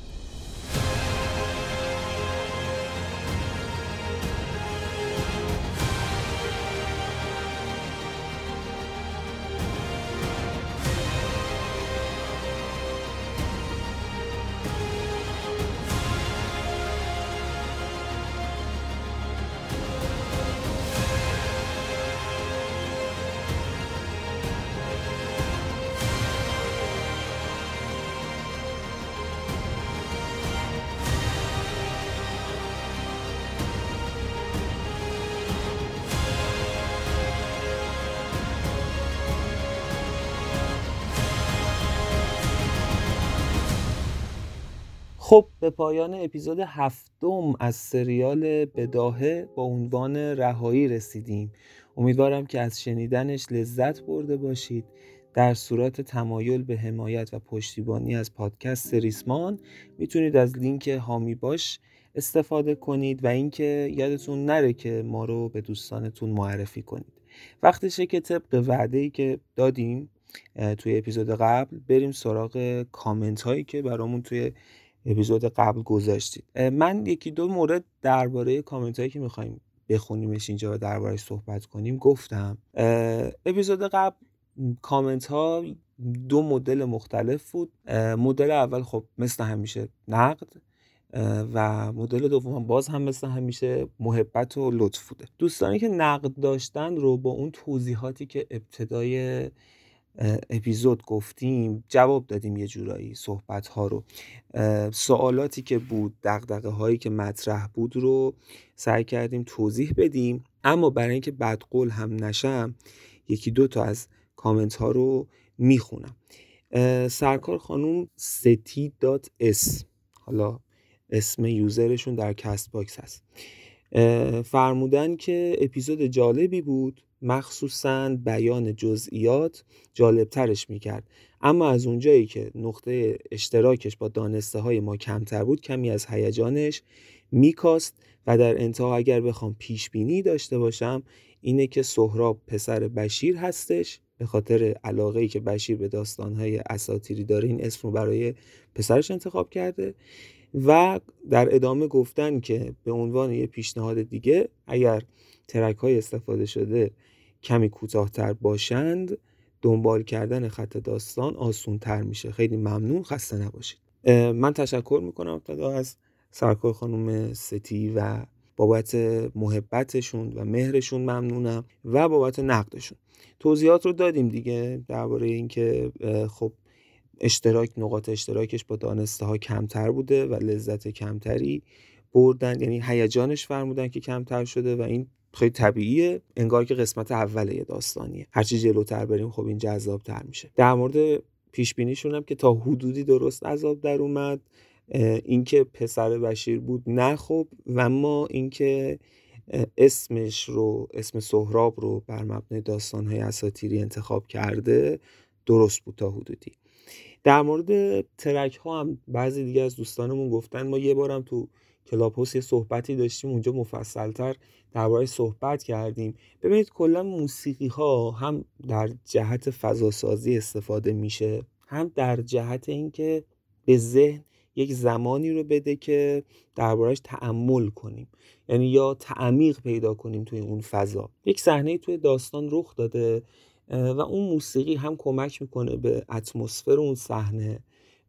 به پایان اپیزود هفتم از سریال بداهه با عنوان رهایی رسیدیم. امیدوارم که از شنیدنش لذت برده باشید. در صورت تمایل به حمایت و پشتیبانی از پادکست سریسمان می‌تونید از لینک هامی باش استفاده کنید و اینکه یادتون نره که ما رو به دوستانتون معرفی کنید. وقتشه که طبق وعده ای که دادیم توی اپیزود قبل بریم سراغ کامنت هایی که برامون توی اپیزود قبل گذاشتید. من یکی دو مورد درباره کامنت هایی که می‌خوایم بخونیمش اینجا و درباره صحبت کنیم گفتم. اپیزود قبل کامنت ها دو مدل مختلف بود. مدل اول خب مثل همیشه نقد و مدل دوم باز هم مثل همیشه محبت و لطف بوده. دوستانی که نقد داشتن رو با اون توضیحاتی که ابتدای اپیزود گفتیم جواب دادیم یه جورایی صحبت ها رو سوالاتی که بود دغدغه هایی که مطرح بود رو سعی کردیم توضیح بدیم. اما برای اینکه بدقول هم نشم یکی دو تا از کامنت ها رو می‌خونم. سرکار خانوم ستی dot s. حالا اسم user شون در کست‌باکس هست. فرمودن که اپیزود جالبی بود. مخصوصا بیان جزئیات جالبترش می‌کرد. اما از اونجایی که نقطه اشتراکش با دانسته های ما کمتر بود کمی از هیجانش میکاست و در انتها اگر بخوام پیش بینی داشته باشم اینه که سهراب پسر بشیر هستش. به خاطر علاقه ای که بشیر به داستانهای اساتیری داره این اسم رو برای پسرش انتخاب کرده و در ادامه گفتن که به عنوان یه پیشنهاد دیگه اگر ترک های استفاده شده کمی کوتاهتر باشند دنبال کردن خط داستان آسون تر میشه. خیلی ممنون خسته نباشید. من تشکر می‌کنم ابتدا از سرکار خانم ستی و بابت محبتشون و مهرشون ممنونم و بابت نقدشون. توضیحات رو دادیم دیگه درباره اینکه خب اشتراک نقاط اشتراکش با دانسته ها کمتر بوده و لذت کمتری. بردن یعنی هیجانش فرمودن که کمتر شده و این خیلی طبیعیه. انگار که قسمت اول یه داستانیه. هرچی جلوتر بریم خب این جذابتر میشه. در مورد پیش بینیشون هم که تا حدودی درست عذاب در اومد اینکه پسر بشیر بود نه خب و اما اینکه اسمش رو اسم سهراب رو بر مبنای داستانهای اساتیری انتخاب کرده درست بود تا حدودی. در مورد ترک ها هم بعضی دیگه از دوستانمون گفتن ما یه بارم تو کلاپوس یه صحبتی داشتیم اونجا مفصلتر درباره صحبت کردیم. ببینید کلا موسیقی ها هم در جهت فضاسازی استفاده میشه هم در جهت اینکه به ذهن یک زمانی رو بده که دربارهش تعمل کنیم. یعنی یا تعمیق پیدا کنیم توی اون فضا. یک صحنه توی داستان رخ داده و اون موسیقی هم کمک می‌کنه به اتمسفر اون صحنه.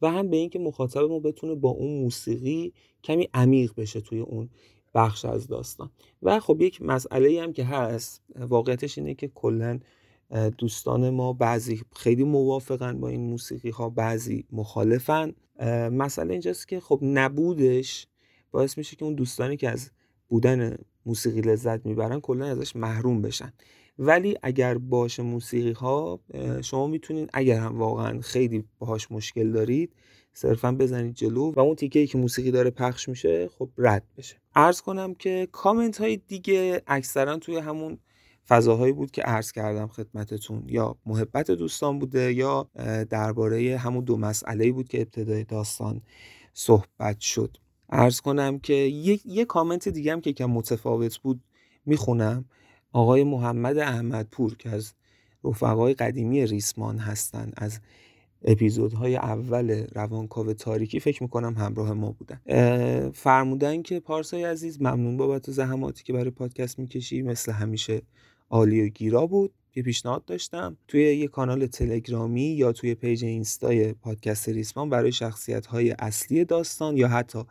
و هم به اینکه مخاطب ما بتونه با اون موسیقی کمی عمیق بشه توی اون بخش از داستان. و خب یک مسئله هم که هست واقعیتش اینه که کلا دوستان ما بعضی خیلی موافقن با این موسیقی ها بعضی مخالفن. مسئله اینجاست که خب نبودش باعث میشه که اون دوستانی که از بودن موسیقی لذت می‌برن کلا ازش محروم بشن. ولی اگر باشه موسیقی ها شما می‌تونین اگر هم واقعا خیلی باهاش مشکل دارید صرفا بزنید جلو و اون تیکه که موسیقی داره پخش میشه خب رد بشه. ارز کنم که کامنت های دیگه اکثرا توی همون فضاهایی بود که عرض کردم خدمتتون. یا محبت دوستان بوده یا درباره همون دو مسئله بود که ابتدای داستان صحبت شد. عرض کنم که یک یه کامنت دیگه هم که کم متفاوت بود می‌خونم. آقای محمد احمدپور که از رفقای قدیمی ریسمان هستند از اپیزودهای اول روانکاو تاریکی فکر می‌کنم همراه ما بودن. فرمودن که پارسای عزیز ممنون بابت زحماتی که برای پادکست می‌کشی. مثل همیشه عالی و گیرا بود. یه پیشنهاد داشتم. توی یه کانال تلگرامی یا توی page اینستای پادکست ریسمان برای شخصیت های اصلی داستان یا حتی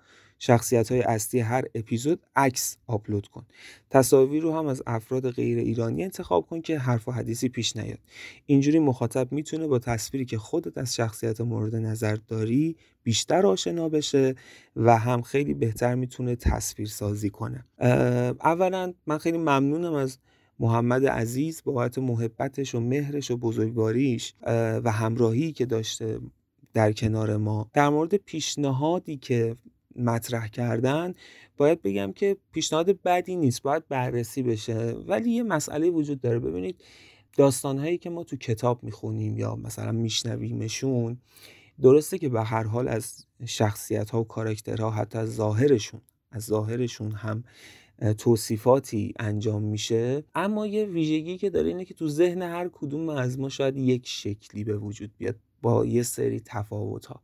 شخصیت های اصلی هر اپیزود عکس آپلود کن. تصاویر رو هم از افراد غیر ایرانی انتخاب کن که حرف و حدیثی پیش نیاد. اینجوری مخاطب می‌تونه با تصویری که خودت از شخصیت مورد نظر داری بیشتر آشنا بشه و هم خیلی بهتر می‌تونه تصویر سازی کنه. اولا من خیلی ممنونم از محمد عزیز بابت محبتش و مهرش و بزرگواریش و همراهی که داشته در کنار ما. در مورد پیشنهادی که مطرح کردن باید بگم که پیشنهاد بدی نیست باید بررسی بشه. ولی یه مسئله وجود داره. ببینید داستانهایی که ما تو کتاب می‌خونیم یا مثلا میشنویمشون درسته که به هر حال از شخصیت ها و کاراکترها حتی از ظاهرشون از ظاهرشون هم توصیفاتی انجام میشه. اما یه ویژگی که داره اینه که تو ذهن هر کدوم از ما شاید یک شکلی به وجود بیاد. با یه سری تفاوت ها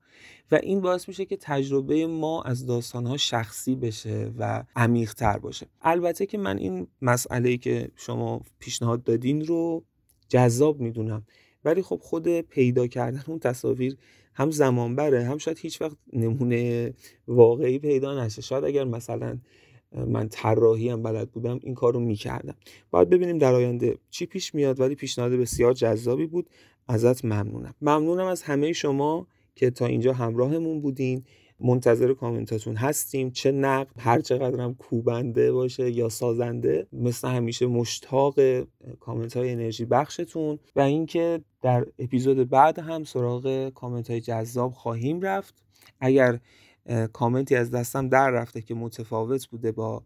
و این باعث میشه که تجربه ما از داستان ها شخصی بشه و عمیق تر باشه. البته که من این مسئله که شما پیشنهاد دادین رو جذاب می‌دونم. ولی خب خود پیدا کردن اون تصاویر هم زمان بره هم شاید هیچ وقت نمونه واقعی پیدا نشه. شاید اگر مثلا من طراحی هم بلد بودم این کار رو می‌کردم. باید ببینیم در آینده چی پیش میاد ولی پیشنهاد بسیار جذابی بود. ازت ممنونم. ممنونم از همه شما که تا اینجا همراهمون بودین. منتظر کامنتاتون هستیم. چه نقد هر چقدر هم کوبنده باشه یا سازنده مثل همیشه مشتاق کامنت های انرژی بخشتون. و اینکه در اپیزود بعد هم سراغ کامنت های جذاب خواهیم رفت. اگر کامنتی از دستم در رفته که متفاوت بوده با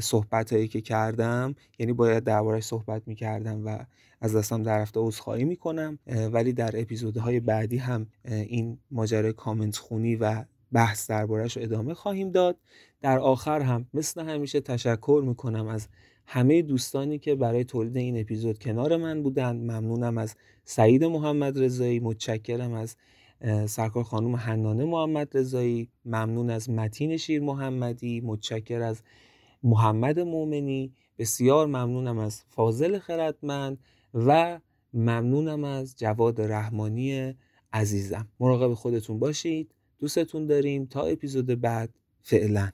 صحبت هایی که کردم یعنی باید دربارش صحبت می‌کردم و از دستم در رفته عذرخواهی می‌کنم ولی در اپیزودهای بعدی هم این ماجرای کامنت خونی و بحث دربارهش ادامه خواهیم داد. در آخر هم مثل همیشه تشکر می‌کنم از همه دوستانی که برای تولید این اپیزود کنار من بودند. ممنونم از سعید محمد رضایی متشکرم از سرکار خانم حنانه محمد رضایی. ممنون از متین شیر محمدی متشکر از محمد مؤمنی بسیار ممنونم از فاضل خردمند. و ممنونم از جواد رحمانی عزیزم. مراقب خودتون باشید. دوستتون داریم. تا اپیزود بعد. فعلا.